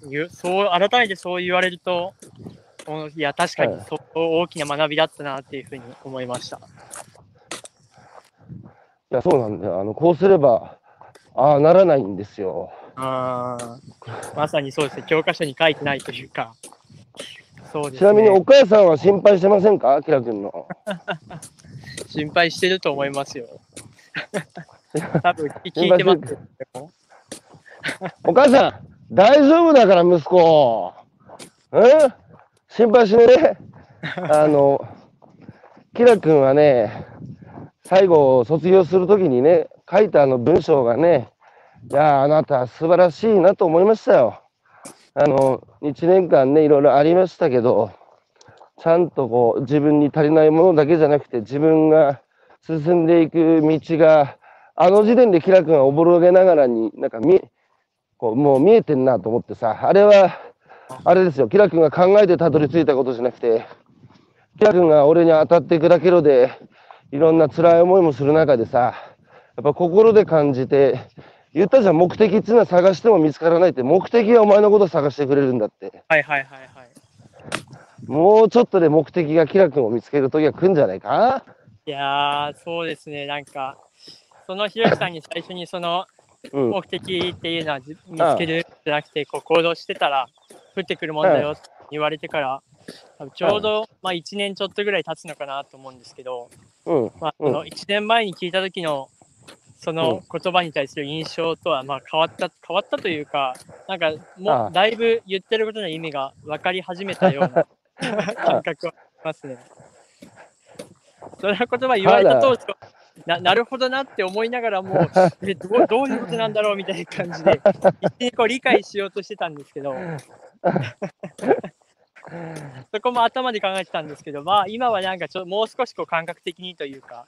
ゆそう改めてそう言われると、おいや、確かにはいそう大きな学びだったなっていうふうに思いました。いや、そうなんだよ。あの、こうすれば、ああ、ならないんですよ。ああ、まさにそうですね。教科書に書いてないというか。そうですね。ちなみに、お母さんは心配してませんか？キラ君の。<laughs> 心配してると思いますよ。<laughs> 多分聞いてますよ。お母さん、大丈夫だから、息子。うん心配しね。あの、キラ君はね、最後、卒業するときにね、書いたあの文章がね、いや、あなた素晴らしいなと思いましたよ。あの、1年間ね、いろいろありましたけど、ちゃんとこう、自分に足りないものだけじゃなくて、自分が進んでいく道が、あの時点でキラ君はおぼろげながらに、なんか見、こう、もう見えてんなと思ってさ、あれは、あれですよ、キラ君が考えてたどり着いたことじゃなくて、キラ君が俺に当たってくだけろで、いろんな辛い思いもする中でさ、やっぱ心で感じて、言ったじゃん、目的っていうのは探しても見つからないって、目的はお前のことを探してくれるんだって。はいはいはいはい。もうちょっとで目的がキラ君を見つける時が来るんじゃないか？いやー、そうですね、なんか、そのひろきさんに最初にそのうん。目的っていうのはじ見つけるんじゃなくて、こう行動してたら降ってくるもんだよって言われてから、ちょうど、まあ、1年ちょっとぐらい経つのかなと思うんですけど、うん。まあ、うん。その1年前に聞いた時のその言葉に対する印象とはまあ変わった変わったというか、なんかもうだいぶ言ってることの意味が分かり始めたような <laughs> <laughs> 感覚はありますね。その言葉言われた当初、ななるほどなって思いながらも、<laughs> えどうどういうことなんだろうみたいな感じで、一気にこう理解しようとしてたんですけど、<laughs> そこも頭で考えてたんですけど、まあ今はなんかちょもう少しこう感覚的にというか、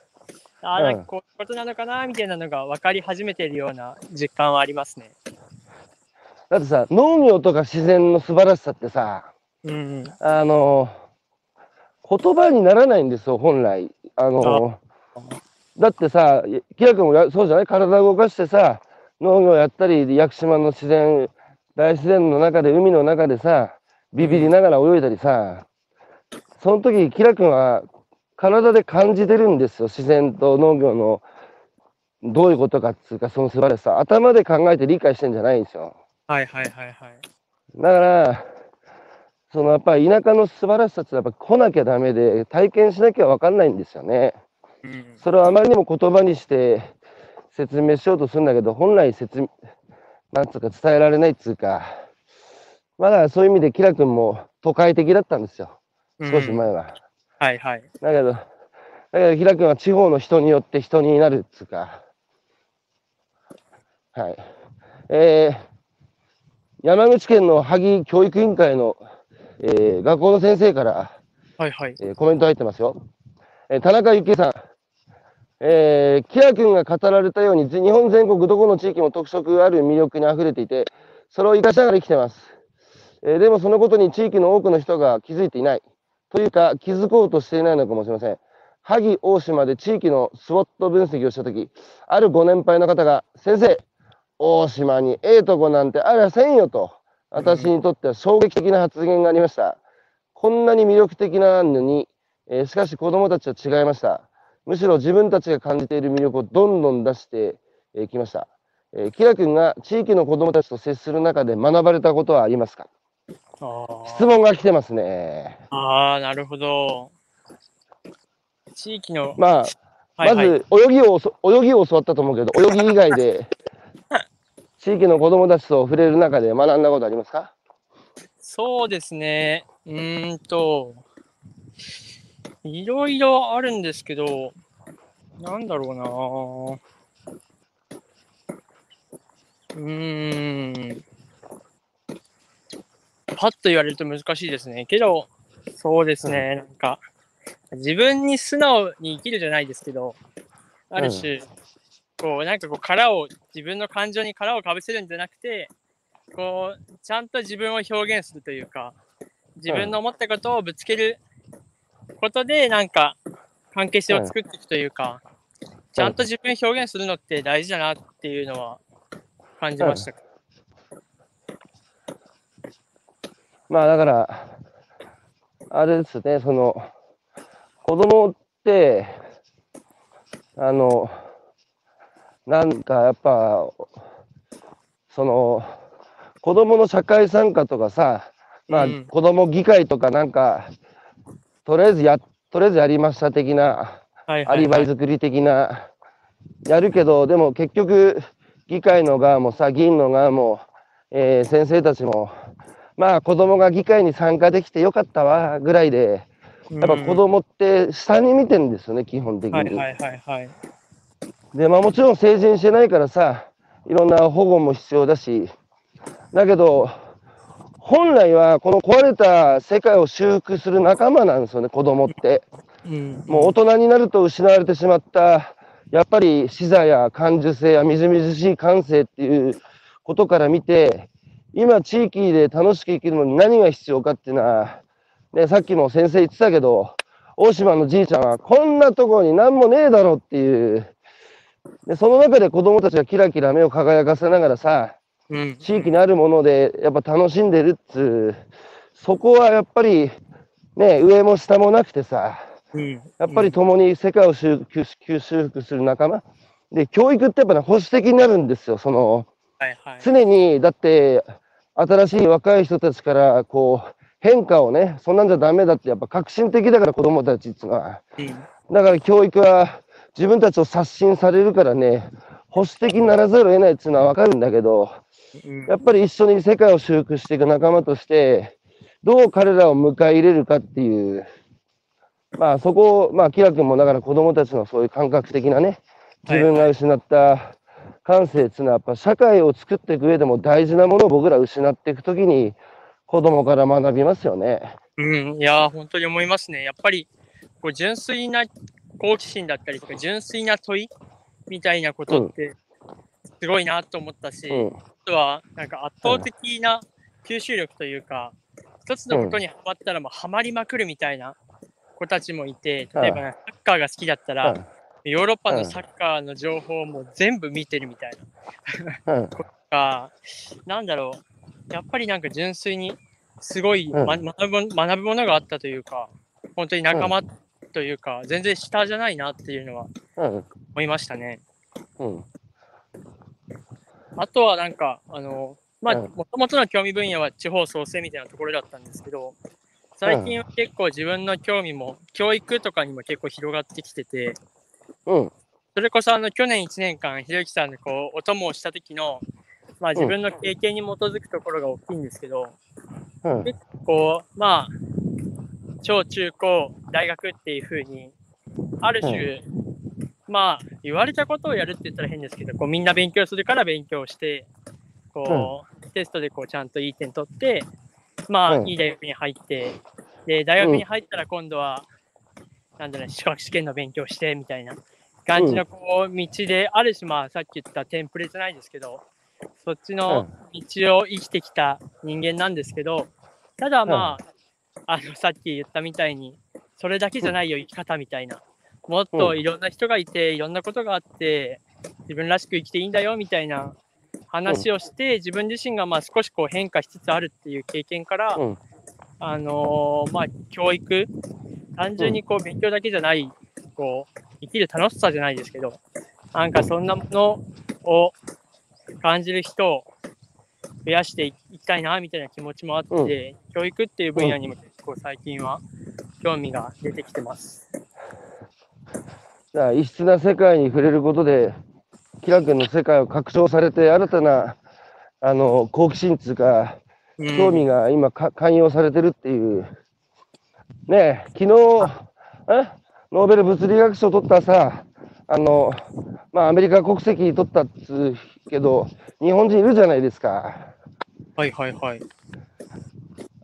ああ、なんかこういうことなのかなみたいなのが分かり始めているような実感はありますね。だってさ、農業とか自然の素晴らしさってさ、うんうん。あの、言葉にならないんですよ、本来。あの、だってさ、キラ君もやそうじゃない？体動かしてさ、農業やったり、屋久島の自然、大自然の中で、海の中でさ、ビビりながら泳いだりさ、その時、キラ君は体で感じてるんですよ、自然と農業のどういうことかっつうか、その素晴らしさ。頭で考えて理解してんじゃないんですよ。はいはいはいはい。だから、そのやっぱり田舎の素晴らしさってやっぱ来なきゃダメで、体験しなきゃ分かんないんですよね。うんそれをあまりにも言葉にして説明しようとするんだけど、本来説明、なんつうか伝えられないっつうか、まだそういう意味でキラ君も都会的だったんですよ。少し前は。はいはい。だけど、だけどキラ君は地方の人によって人になるっつうか。はい。えー、山口県の萩教育委員会の、えー学校の先生から、はいはい。えーコメント入ってますよ。えー田中幸恵さん、えー、キラ君が語られたように、日本全国どこの地域も特色ある魅力に溢れていて、それを生かしながら生きてます。えーでもそのことに地域の多くの人が気づいていない。というか、気づこうとしていないのかもしれません。萩大島で地域のスウォット分析をしたとき、あるご年配の方が、先生、大島にええとこなんてありゃせんよと、私にとっては衝撃的な発言がありました。こんなに魅力的なのに、えーしかし子供たちは違いました。むしろ自分たちが感じている魅力をどんどん出してき、えーきました。えー、キラ君が地域の子供たちと接する中で学ばれたことはありますか？あ質問が来てますね。あー、なるほど。地域の、まあ、はいはい、まず泳ぎをそ泳ぎを教わったと思うけど、泳ぎ以外で地域の子供たちと触れる中で学んだことありますか？そうですね。うーんと、いろいろあるんですけど、なんだろうな。うーん。パッと言われると難しいですね。けど、そうですね。なんか、自分に素直に生きるじゃないですけど、ある種、こう、なんかこう、殻を、自分の感情に殻をかぶせるんじゃなくて、こう、ちゃんと自分を表現するというか、自分の思ったことをぶつけることで、なんか、関係性を作っていくというか、ちゃんと自分を表現するのって大事だなっていうのは感じました。まあだから、あれですね、その、子供って、あの、なんかやっぱ、その、子供の社会参加とかさ、まあ、うん子供議会とかなんか、とりあえずや、とりあえずやりました的な、はいはい、アリバはい。イ作り的な、やるけど、でも結局、議会の側もさ、議員の側も、えー先生たちも、まあ子供が議会に参加できてよかったわぐらいで、やっぱ子供って下に見てるんですよね、基本的に。はいはいはいはい。で、まあもちろん成人してないからさ、いろんな保護も必要だし、だけど、本来はこの壊れた世界を修復する仲間なんですよね、子供って。うん。もう大人になると失われてしまった、やっぱり視座や感受性やみずみずしい感性っていうことから見て、今地域で楽しく生きるのに何が必要かっていうのは、ね、さっきも先生言ってたけど、大島のじいちゃんはこんなところに何もねえだろっていう、でその中で子供たちがキラキラ目を輝かせながらさ、うん。地域にあるものでやっぱ楽しんでるっつう、そこはやっぱりね、上も下もなくてさ、うん。やっぱり共に世界を修復する仲間。で、教育ってやっぱね、保守的になるんですよ。その、はいはい。常に、だって、新しい若い人たちから、こう、変化をね、そんなんじゃダメだって、やっぱ革新的だから子供たちっていうのは。うん。だから教育は自分たちを刷新されるからね、保守的にならざるを得ないっていうのはわかるんだけど、うんやっぱり一緒に世界を修復していく仲間として、どう彼らを迎え入れるかっていう、まあそこを、まあ、キラ君もだから子供たちのそういう感覚的なね、自分が失った感性っていうのは、やっぱ社会を作っていく上でも大事なものを僕ら失っていくときに、子供から学びますよね。うん、いやー、本当に思いますね。やっぱり、こう純粋な好奇心だったりとか、純粋な問いみたいなことって、すごいなと思ったし、うん。あとは、なんか圧倒的な吸収力というか、一つのことにハマったらもうハマりまくるみたいな子たちもいて、例えば、ね、サッカーが好きだったら、ヨーロッパのサッカーの情報も全部見てるみたいな。うん。<laughs> か、なんだろう、やっぱりなんか純粋にすごい、うん。ま学ぶ学ぶものがあったというか、本当に仲間というか、全然下じゃないなっていうのはうん。思いましたね。うん。あとはなんか、あの、まあ、うんもともとの興味分野は地方創生みたいなところだったんですけど、最近は結構自分の興味も、教育とかにも結構広がってきてて、うん。それこそあの去年1年間、ひろゆきさんでこうお供をした時の、まあ、自分の経験に基づくところが大きいんですけど、うん。こう、まあ、小中高、大学っていう風に、ある種、まあ、言われたことをやるって言ったら変ですけど、こうみんな勉強するから勉強して、こう、テストでこうちゃんといい点取って、まあ、うん。いい大学に入って、で、大学に入ったら今度は、なんだろう、資格試験の勉強してみたいな感じのこう道で、ある種、まあ、さっき言ったテンプレじゃないですけど、そっちの道を生きてきた人間なんですけど、ただまあ、あのさっき言ったみたいに、それだけじゃないよ、生き方みたいな。もっといろんな人がいて、いろんなことがあって、自分らしく生きていいんだよみたいな話をして、自分自身がまあ少しこう変化しつつあるっていう経験から、うん。あのーまあ、教育、単純にこう勉強だけじゃない、こう、生きる楽しさじゃないですけど、なんかそんなものを感じる人を増やしていきたいな、みたいな気持ちもあって、教育っていう分野にも結構最近は興味が出てきてます。だから異質な世界に触れることで、キラ君の世界を拡張されて、新たなあの好奇心っていうか、うん興味が今か、寛容されてるっていう。ねえ、昨日、え？ノーベル物理学賞を取ったさ、あの、まあ、アメリカ国籍取ったっつうけど、日本人いるじゃないですか。はいはいはい。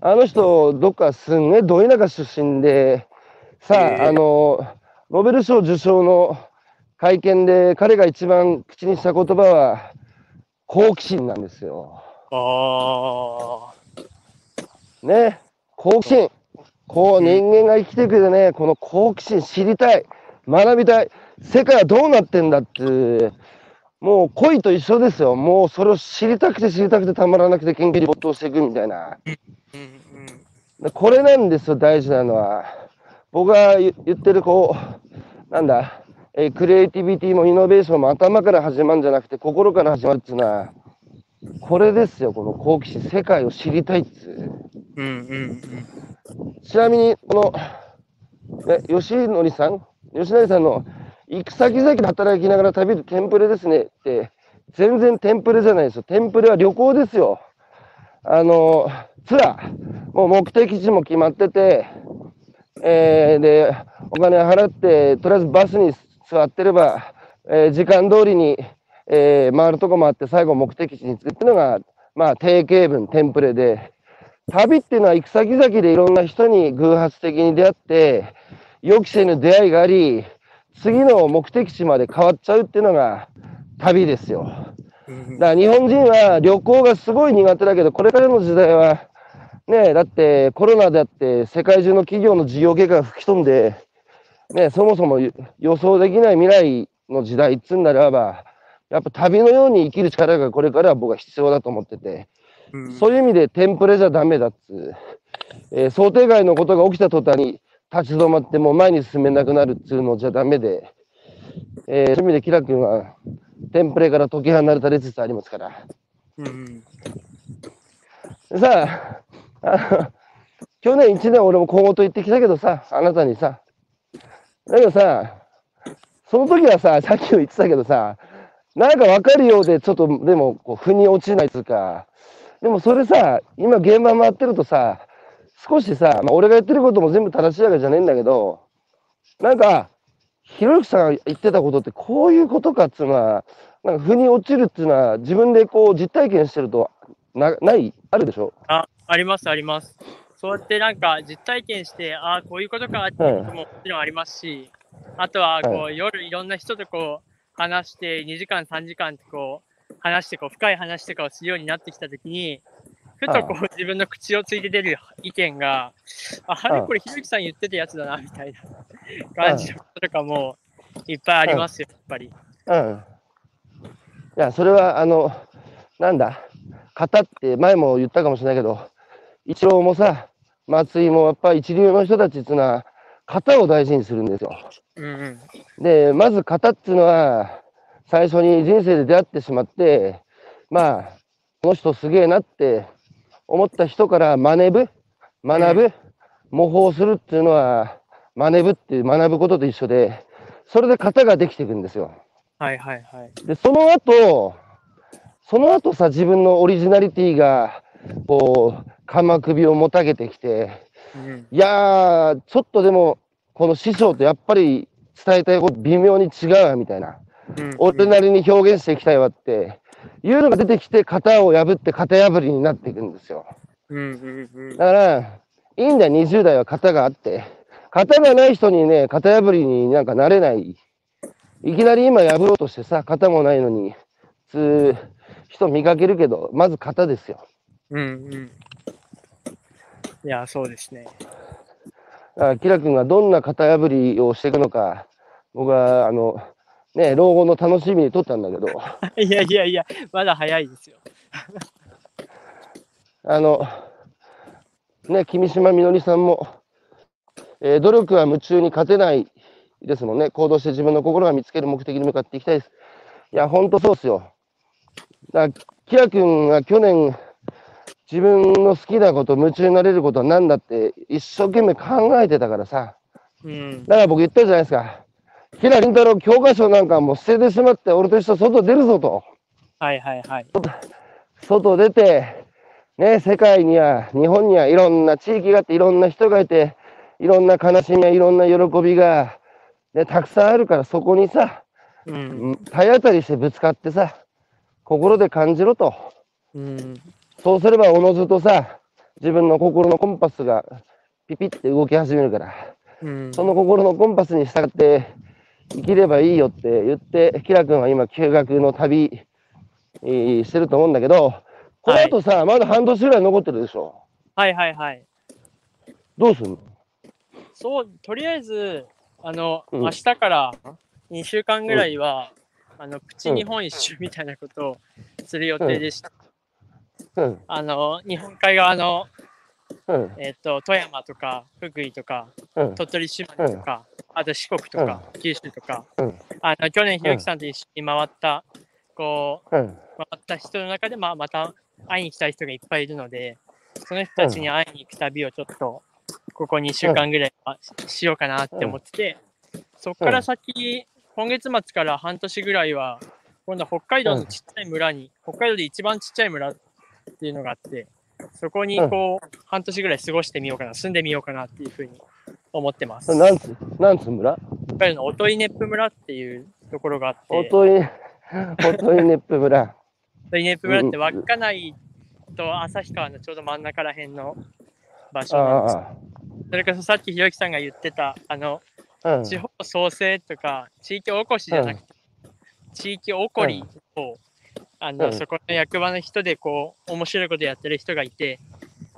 あの人、どっかすんげえど田舎出身で、さあ、あの、ノーベル賞受賞の会見で彼が一番口にした言葉は、好奇心なんですよ。あね、好奇心。こう人間が生きていくでね、この好奇心知りたい、学びたい、世界はどうなってんだって、もう恋と一緒ですよ。もうそれを知りたくて知りたくてたまらなくて研究に没頭していくみたいな。これなんですよ、大事なのは。僕が言言ってる、こう、なんだ、えークリエイティビティもイノベーションも頭から始まるんじゃなくて、心から始まるっていうのは、これですよ、この好奇心、世界を知りたいっつう。うんうんうん。ちなみに、この、ね、吉典さん吉成さんの行く先々で働きながら旅でテンプレですねって、全然テンプレじゃないですよ。テンプレは旅行ですよ。あの、ツアー、もう目的地も決まってて、えーで、お金払って、とりあえずバスに座ってれば、えー時間通りに、えー回るとこもあって、最後目的地に着くっていうのが、まあ、定型文、テンプレで、旅っていうのは行く先々でいろんな人に偶発的に出会って、予期せぬ出会いがあり、次の目的地まで変わっちゃうっていうのが旅ですよ。うん。だから日本人は旅行がすごい苦手だけど、これからの時代は、ねえ、だってコロナであって世界中の企業の事業計画が吹き飛んで、ねえ、そもそも予想できない未来の時代っつうんならば、やっぱ旅のように生きる力がこれからは僕は必要だと思ってて、うん。そういう意味でテンプレじゃダメだっつう、えー想定外のことが起きた途端に立ち止まってもう前に進めなくなるっつうのじゃダメで、えーそういう意味でキラ君はテンプレから解き放たれつつありますから。うんでさあ、あの去年1年俺も今後と言ってきたけどさ、あなたにさ、だけどさ、その時はさ、さっきも言ってたけどさ、なんか分かるようで、ちょっとでもこう腑に落ちないっつうか、でもそれさ、今現場回ってるとさ、少しさ、まあ、俺が言ってることも全部正しいわけじゃねえんだけど、なんか、ひろゆきさんが言ってたことってこういうことかっつうのは、なんか腑に落ちるっていうのは自分でこう実体験してるとなないあるでしょ？あ、あります、あります。そうやってなんか実体験して、ああ、こういうことかっていうことももちろんありますし、あとはこう、は夜いろんな人とこう話して、2時間、3時間こう話してこう、深い話とかをするようになってきたときに、ふとこう自分の口をついて出る意見が、ああれ、うんこれ、ひろゆきさん言ってたやつだなみたいな感じのこととかもいっぱいありますよ、やっぱり。うん。いや、それは、あの、なんだ、型って前も言ったかもしれないけど、イチローもさ、松井もやっぱ一流の人たちっていうのは、型を大事にするんですよ。うんうん。で、まず型っていうのは、最初に人生で出会ってしまって、まあ、この人すげえなって思った人から真似ぶ、学ぶ、模倣するっていうのは、真似ぶっていう学ぶことと一緒で、それで型ができていくんですよ。はいはいはい。で、その後、その後さ、自分のオリジナリティが、こう、鎌首をもたげてきて、うんいやー、ちょっとでも、この師匠とやっぱり伝えたいこと微妙に違うわ、みたいな。うん俺なりに表現していきたいわって、いうのが出てきて、型を破って型破りになっていくんですよ。うんうんうんだから、いいんだよ、20代は型があって。型がない人にね、型破りになんかなれない。いきなり今破ろうとしてさ、型もないのに、普通、人見かけるけど、まず型ですよ。うんうん。いや、そうですね。だから、キラ君がどんな型破りをしていくのか、僕は、あの、ね、老後の楽しみにとったんだけど、<laughs> いやいやいや、まだ早いですよ。<laughs> あの、ね、君島みのりさんも、えー努力は夢中に勝てないですもんね。行動して自分の心が見つける目的に向かっていきたいです。いや、ほんとそうですよ。だから、キラ君が去年、自分の好きなこと、夢中になれることは何だって一生懸命考えてたからさ。うん。だから僕言ったじゃないですか。キラ凛太郎教科書なんかもう捨ててしまって、俺と一緒外出るぞと。はいはいはい。外出て、ね、世界には、日本にはいろんな地域があって、いろんな人がいて、いろんな悲しみやいろんな喜びが、ね、たくさんあるから、そこにさ、うん。体当たりしてぶつかってさ、心で感じろと。うん。そうすれば、おのずとさ、自分の心のコンパスがピピって動き始めるから、うん。その心のコンパスに従って生きればいいよって言って、キラ君は今、休学の旅、えーしてると思うんだけど、この後さ、まだ半年ぐらい残ってるでしょ？はいはいはい。どうすんの？そう、とりあえず、あの、うん。明日から2週間ぐらいは、あの、プチ日本一周みたいなことをする予定でした。うん、あの、日本海側の、うん、えっ、と、富山とか、福井とか、うん、鳥取島根とか、あと四国とか、九州とか、うん、あの、去年ひろきさんと一緒に回った、こう、うん、回った人の中で、まあ、また会いに来た人がいっぱいいるので、その人たちに会いに行く旅をちょっと、ここ2週間ぐらいはしようかなって思ってて、そこから先、今月末から半年ぐらいは、今度は北海道のちっちゃい村に、北海道で一番ちっちゃい村っていうのがあって、そこにこう、半年ぐらい過ごしてみようかな、住んでみようかなっていうふうに思ってます。北なんつ、なんつ村？海道の音威熱風村っていうところがあって、おとい、<laughs> おとい熱風村。音威熱風村って稚内と旭川のちょうど真ん中ら辺の場所なんです。あそれこそさっきひろゆきさんが言ってた、あの、あ、うん。地方創生とか地域おこしじゃなくて、地域おこりを、あのうんそこの役場の人でこう面白いことやってる人がいて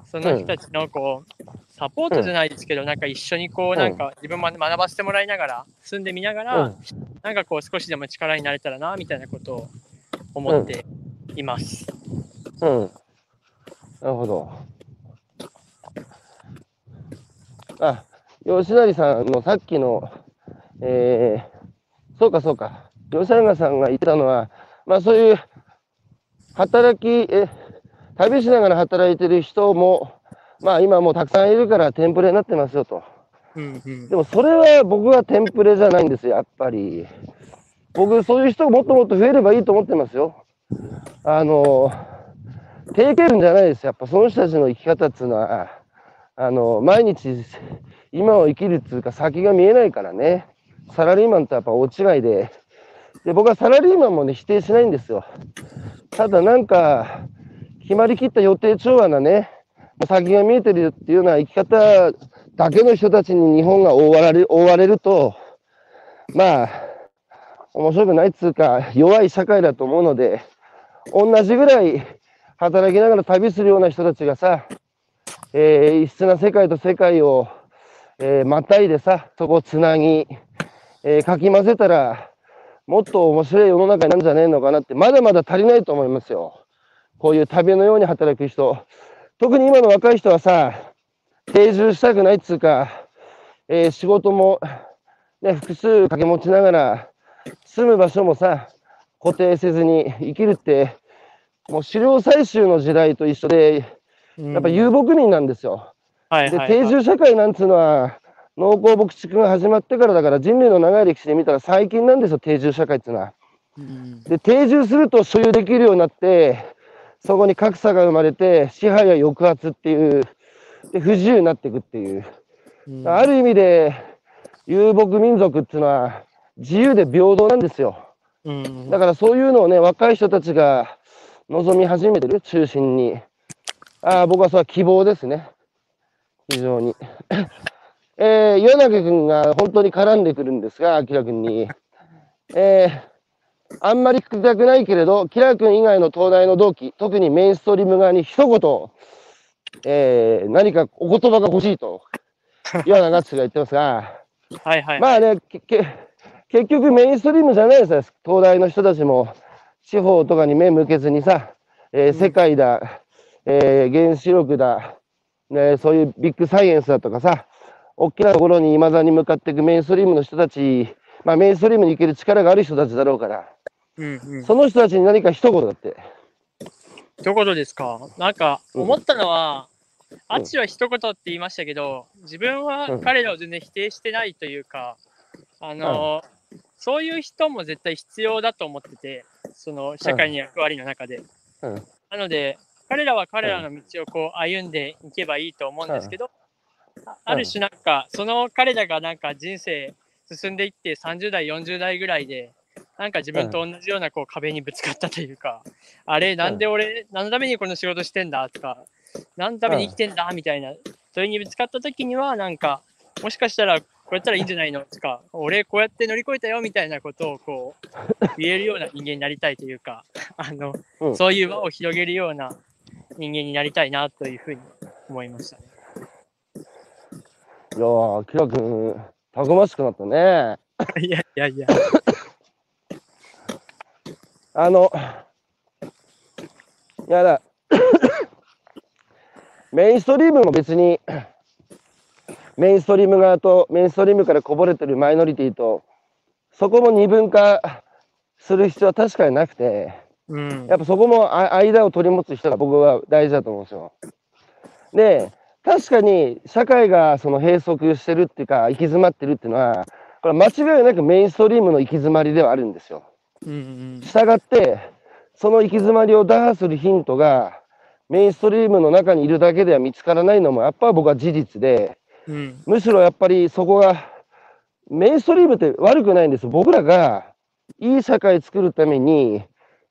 その人たちのこうサポートじゃないですけど、なんか一緒にこううんなんか自分も学ばせてもらいながら住んでみながら、うんなんかこう少しでも力になれたらなみたいなことを思っています。うん。なるほど。あ、吉成さんのさっきの、えー、そうかそうか。吉永さんが言ってたのは、まあそういう働き、え、旅しながら働いてる人も、まあ今もうたくさんいるからテンプレになってますよと。うんうんでもそれは僕はテンプレじゃないんですよ、やっぱり。僕、そういう人がもっともっと増えればいいと思ってますよ。あの、定型文じゃないです。やっぱその人たちの生き方っていうのは、あの、毎日今を生きるっていうか先が見えないからね。サラリーマンとやっぱ大違いで。で、僕はサラリーマンもね、否定しないんですよ。ただなんか、決まりきった予定調和なね、先が見えてるっていうような生き方だけの人たちに日本が覆われる覆われると、まあ、面白くないっつうか、弱い社会だと思うので、同じぐらい働きながら旅するような人たちがさ、えー異質な世界と世界を、えーまたいでさ、そこをつなぎ、えーかき混ぜたら、もっと面白い世の中になるんじゃねえのかなって、まだまだ足りないと思いますよ。こういう旅のように働く人。特に今の若い人はさ、定住したくないっつうか、えー仕事も、ね、複数掛け持ちながら、住む場所もさ、固定せずに生きるって、もう狩猟採集の時代と一緒で、やっぱ遊牧民なんですよ。で、はいはい定住社会なんつうのは、農耕牧畜が始まってからだから人類の長い歴史で見たら最近なんですよ、定住社会っていうのは。うんで、定住すると所有できるようになって、そこに格差が生まれて、支配や抑圧っていう、で不自由になっていくっていう。うんある意味で、遊牧民族っていうのは自由で平等なんですよ。うんだからそういうのをね、若い人たちが望み始めてる、中心に。ああ、僕はそれは希望ですね。非常に。<laughs> えー、岩中君が本当に絡んでくるんですが、明君に。えー、あんまり聞きたくないけれど、キラ君以外の東大の同期、特にメインストリーム側に一言、えー、何かお言葉が欲しいと、<laughs> 岩永敦が言ってますが、はいはい。まあね、けけ結局メインストリームじゃないですよ。東大の人たちも地方とかに目向けずにさ、えー世界だ、えー原子力だ、ね、そういうビッグサイエンスだとかさ、大きなところに未だに向かっていくメインストリームの人たち、まあメインストリームに行ける力がある人たちだろうから、うんうん。その人たちに何か一言だって。一言ですか？なんかうん。思ったのは、あっちは一言って言いましたけど、自分は彼らを全然否定してないというか、あの、そういう人も絶対必要だと思ってて、その社会の役割の中で。うん。なので、彼らは彼らの道をこう歩んでいけばいいと思うんですけど、あある種なんか、その彼らがなんか人生進んでいって30代、40代ぐらいで、なんか自分と同じようなこう壁にぶつかったというか、あれ、なんで俺、何のためにこの仕事してんだとか、何のために生きてんだみたいな、それにぶつかった時には、なんか、もしかしたらこうやったらいいんじゃないのとか、俺こうやって乗り越えたよみたいなことをこう、言えるような人間になりたいというか、あの、うんそういう輪を広げるような人間になりたいなというふうに思いましたね。いやー、キラ君、たくましくなったね。<laughs> いやいやいや。あの、いやだ、<coughs> メインストリームも別に、<coughs> メインストリーム側とメインストリームからこぼれてるマイノリティと、そこも二分化する必要は確かになくて、うん。やっぱそこもあ間を取り持つ人が僕は大事だと思うんですよ。で、確かに社会がその閉塞してるっていうか、行き詰まってるっていうのは、これ間違いなくメインストリームの行き詰まりではあるんですよ。したがって、その行き詰まりを打破するヒントが、メインストリームの中にいるだけでは見つからないのも、やっぱ僕は事実で、うん。むしろやっぱりそこが、メインストリームって悪くないんです。僕らがいい社会作るために、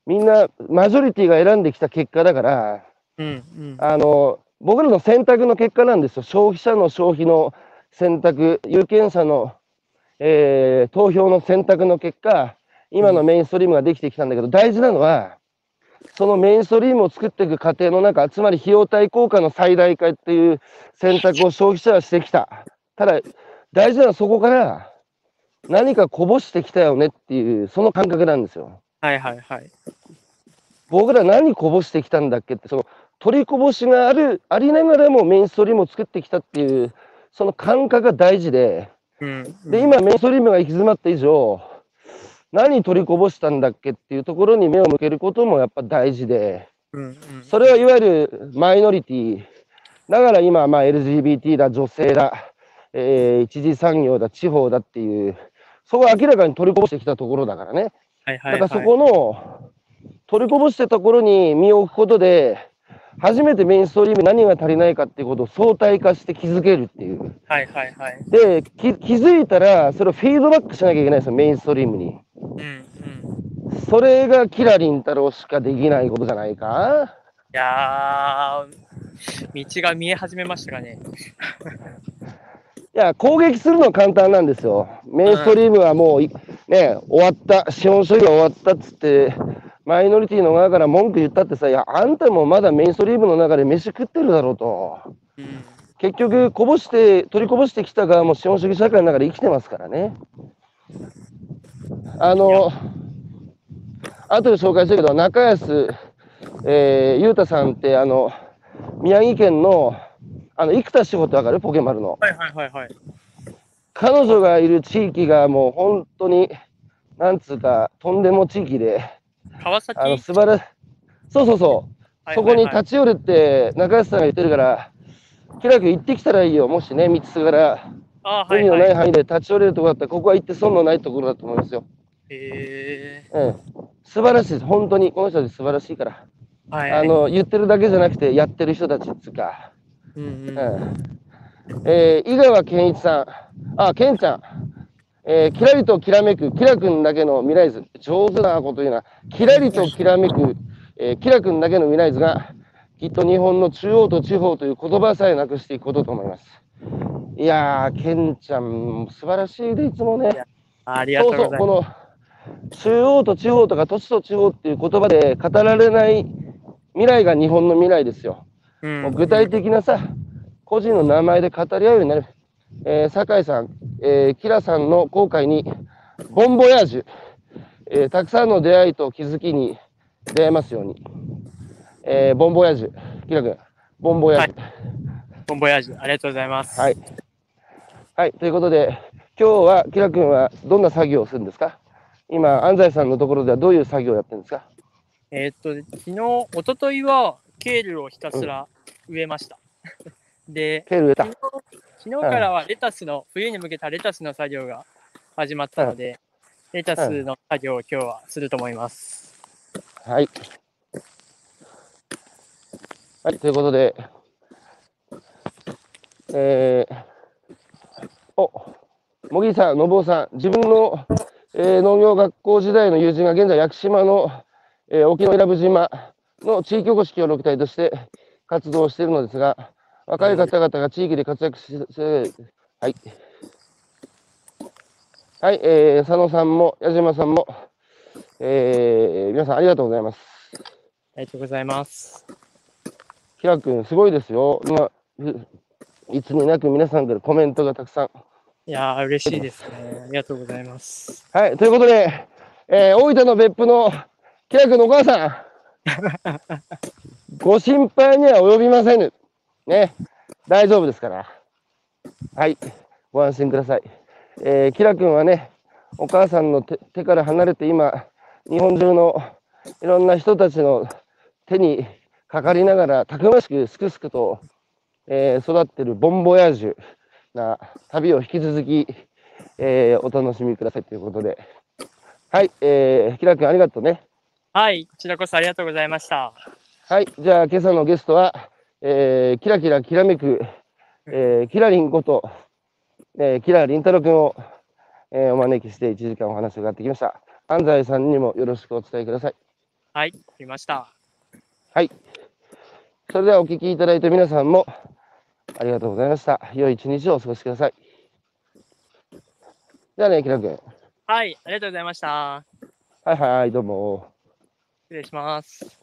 みんなマジョリティが選んできた結果だから、うんうん。あの、僕らの選択の結果なんですよ。消費者の消費の選択、有権者の、えー投票の選択の結果、今のメインストリームができてきたんだけど、大事なのは、そのメインストリームを作っていく過程の中、つまり費用対効果の最大化っていう選択を消費者はしてきた。ただ、大事なのはそこから何かこぼしてきたよねっていう、その感覚なんですよ。はいはいはい。僕ら何こぼしてきたんだっけって、その取りこぼしがある、ありながらもメインストリームを作ってきたっていう、その感覚が大事で、うん。で、今メインストリームが行き詰まった以上、何取りこぼしたんだっけっていうところに目を向けることもやっぱ大事で。それはいわゆるマイノリティ。だから今、まあ LGBT だ、女性だ、えー一次産業だ、地方だっていう、そこは明らかに取りこぼしてきたところだからね。はいはいはい。だからそこの取りこぼしてたところに身を置くことで、初めてメインストリームに何が足りないかっていうことを相対化して気づけるっていう。はいはいはい。で、き気づいたら、それをフィードバックしなきゃいけないんですよ、メインストリームに。うんうん。それがキラリン太郎しかできないことじゃないか？いやー、道が見え始めましたかね。いや、攻撃するのは簡単なんですよ。メインストリームはもうい、ね、終わった、資本主義が終わったっつって、マイノリティの側から文句言ったってさ、いや、あんたもまだメインストリームの中で飯食ってるだろうと。うん。結局、こぼして、取りこぼしてきた側も資本主義社会の中で生きてますからね。あの、後で紹介するけど、中安、えー、ゆうたさんって、あの、宮城県の、あの、生田志保ってわかる？ポケマルの。はいはいはいはい。彼女がいる地域がもう本当に、なんつうか、とんでも地域で、川崎あの、素晴らしそうそうそう。そこに立ち。ち寄るって中安さんが言ってるから、キラ君行ってきたらいいよ。もしね、三つから海のないはい。範囲で立ち寄れるところだったら、ここは行って損のないところだと思いますよ。へうん。素晴らしいです。本当に。この人たち素晴らしいから。ー。はい。あ、の、言ってるだけじゃなくて、やってる人たちっつうか。うんうん。うん。えー、井川健一さん。あ、健ちゃん。えー、キラリときらめく、キラ君だけの未来図。上手なこと言うな。キラリときらめく、えー、キラ君だけの未来図が、きっと日本の中央と地方という言葉さえなくしていくことと思います。いやー、ケンちゃん、素晴らしいで、いつもね。ありがとうそうそう、ございます。この中央と地方とか都市と地方っていう言葉で語られない未来が日本の未来ですよ。うんもう具体的なさ、個人の名前で語り合うようになる。えー、酒井さん、えー、キラさんの後悔に、ボンボヤージュ、えーたくさんの出会いと気づきに出会えますように。えー、ボンボヤージュ、キラ君、ボンボヤージュ。ボンボヤージュ、ありがとうございます。はい。はい、ということで、今日は、キラ君はどんな作業をするんですか？今、安西さんのところではどういう作業をやってるんですか？えーっと、昨日、一昨日はケールをひたすら植えました。で、ケール植えた昨。日昨日からはレタスの、冬に向けたレタスの作業が始まったので、レタスの作業を今日はすると思います。はい。はい、ということで、えー、お、茂木さん、信夫さん、自分の、えー農業学校時代の友人が現在、屋久島の、えー沖永良部島の地域おこし協力隊として活動しているのですが、若い方々が地域で活躍して、はい。はい、えー、佐野さんも、矢島さんも、えー、皆さんありがとうございます。ありがとうございます。キラ君、すごいですよ。今、ういつになく皆さんからコメントがたくさん。いやー、嬉しいですね。ありがとうございます。はい、ということで、えー大分の別府のキラ君のお母さん、<laughs> ご心配には及びませぬ。ね、大丈夫ですから。はい、ご安心ください。えー、キラ君はね、お母さんの手手から離れて今、日本中のいろんな人たちの手にかかりながら、たくましくすくすくと、えー育ってるボンボヤージュな旅を引き続き、えーお楽しみくださいということで。はい、えー、キラ君ありがとうね。はい、こちらこそありがとうございました。はい、じゃあ今朝のゲストは、えー、キラキラきらめく、えー、キラリンこと、えー、キラリン太郎君を、えーお招きして1時間お話を伺ってきました。安西さんにもよろしくお伝えください。はい、見ました。はい。それではお聞きいただいた皆さんもありがとうございました。良い一日をお過ごしください。じゃあね、キラ君。はい、ありがとうございました。はいはい、どうも。失礼します。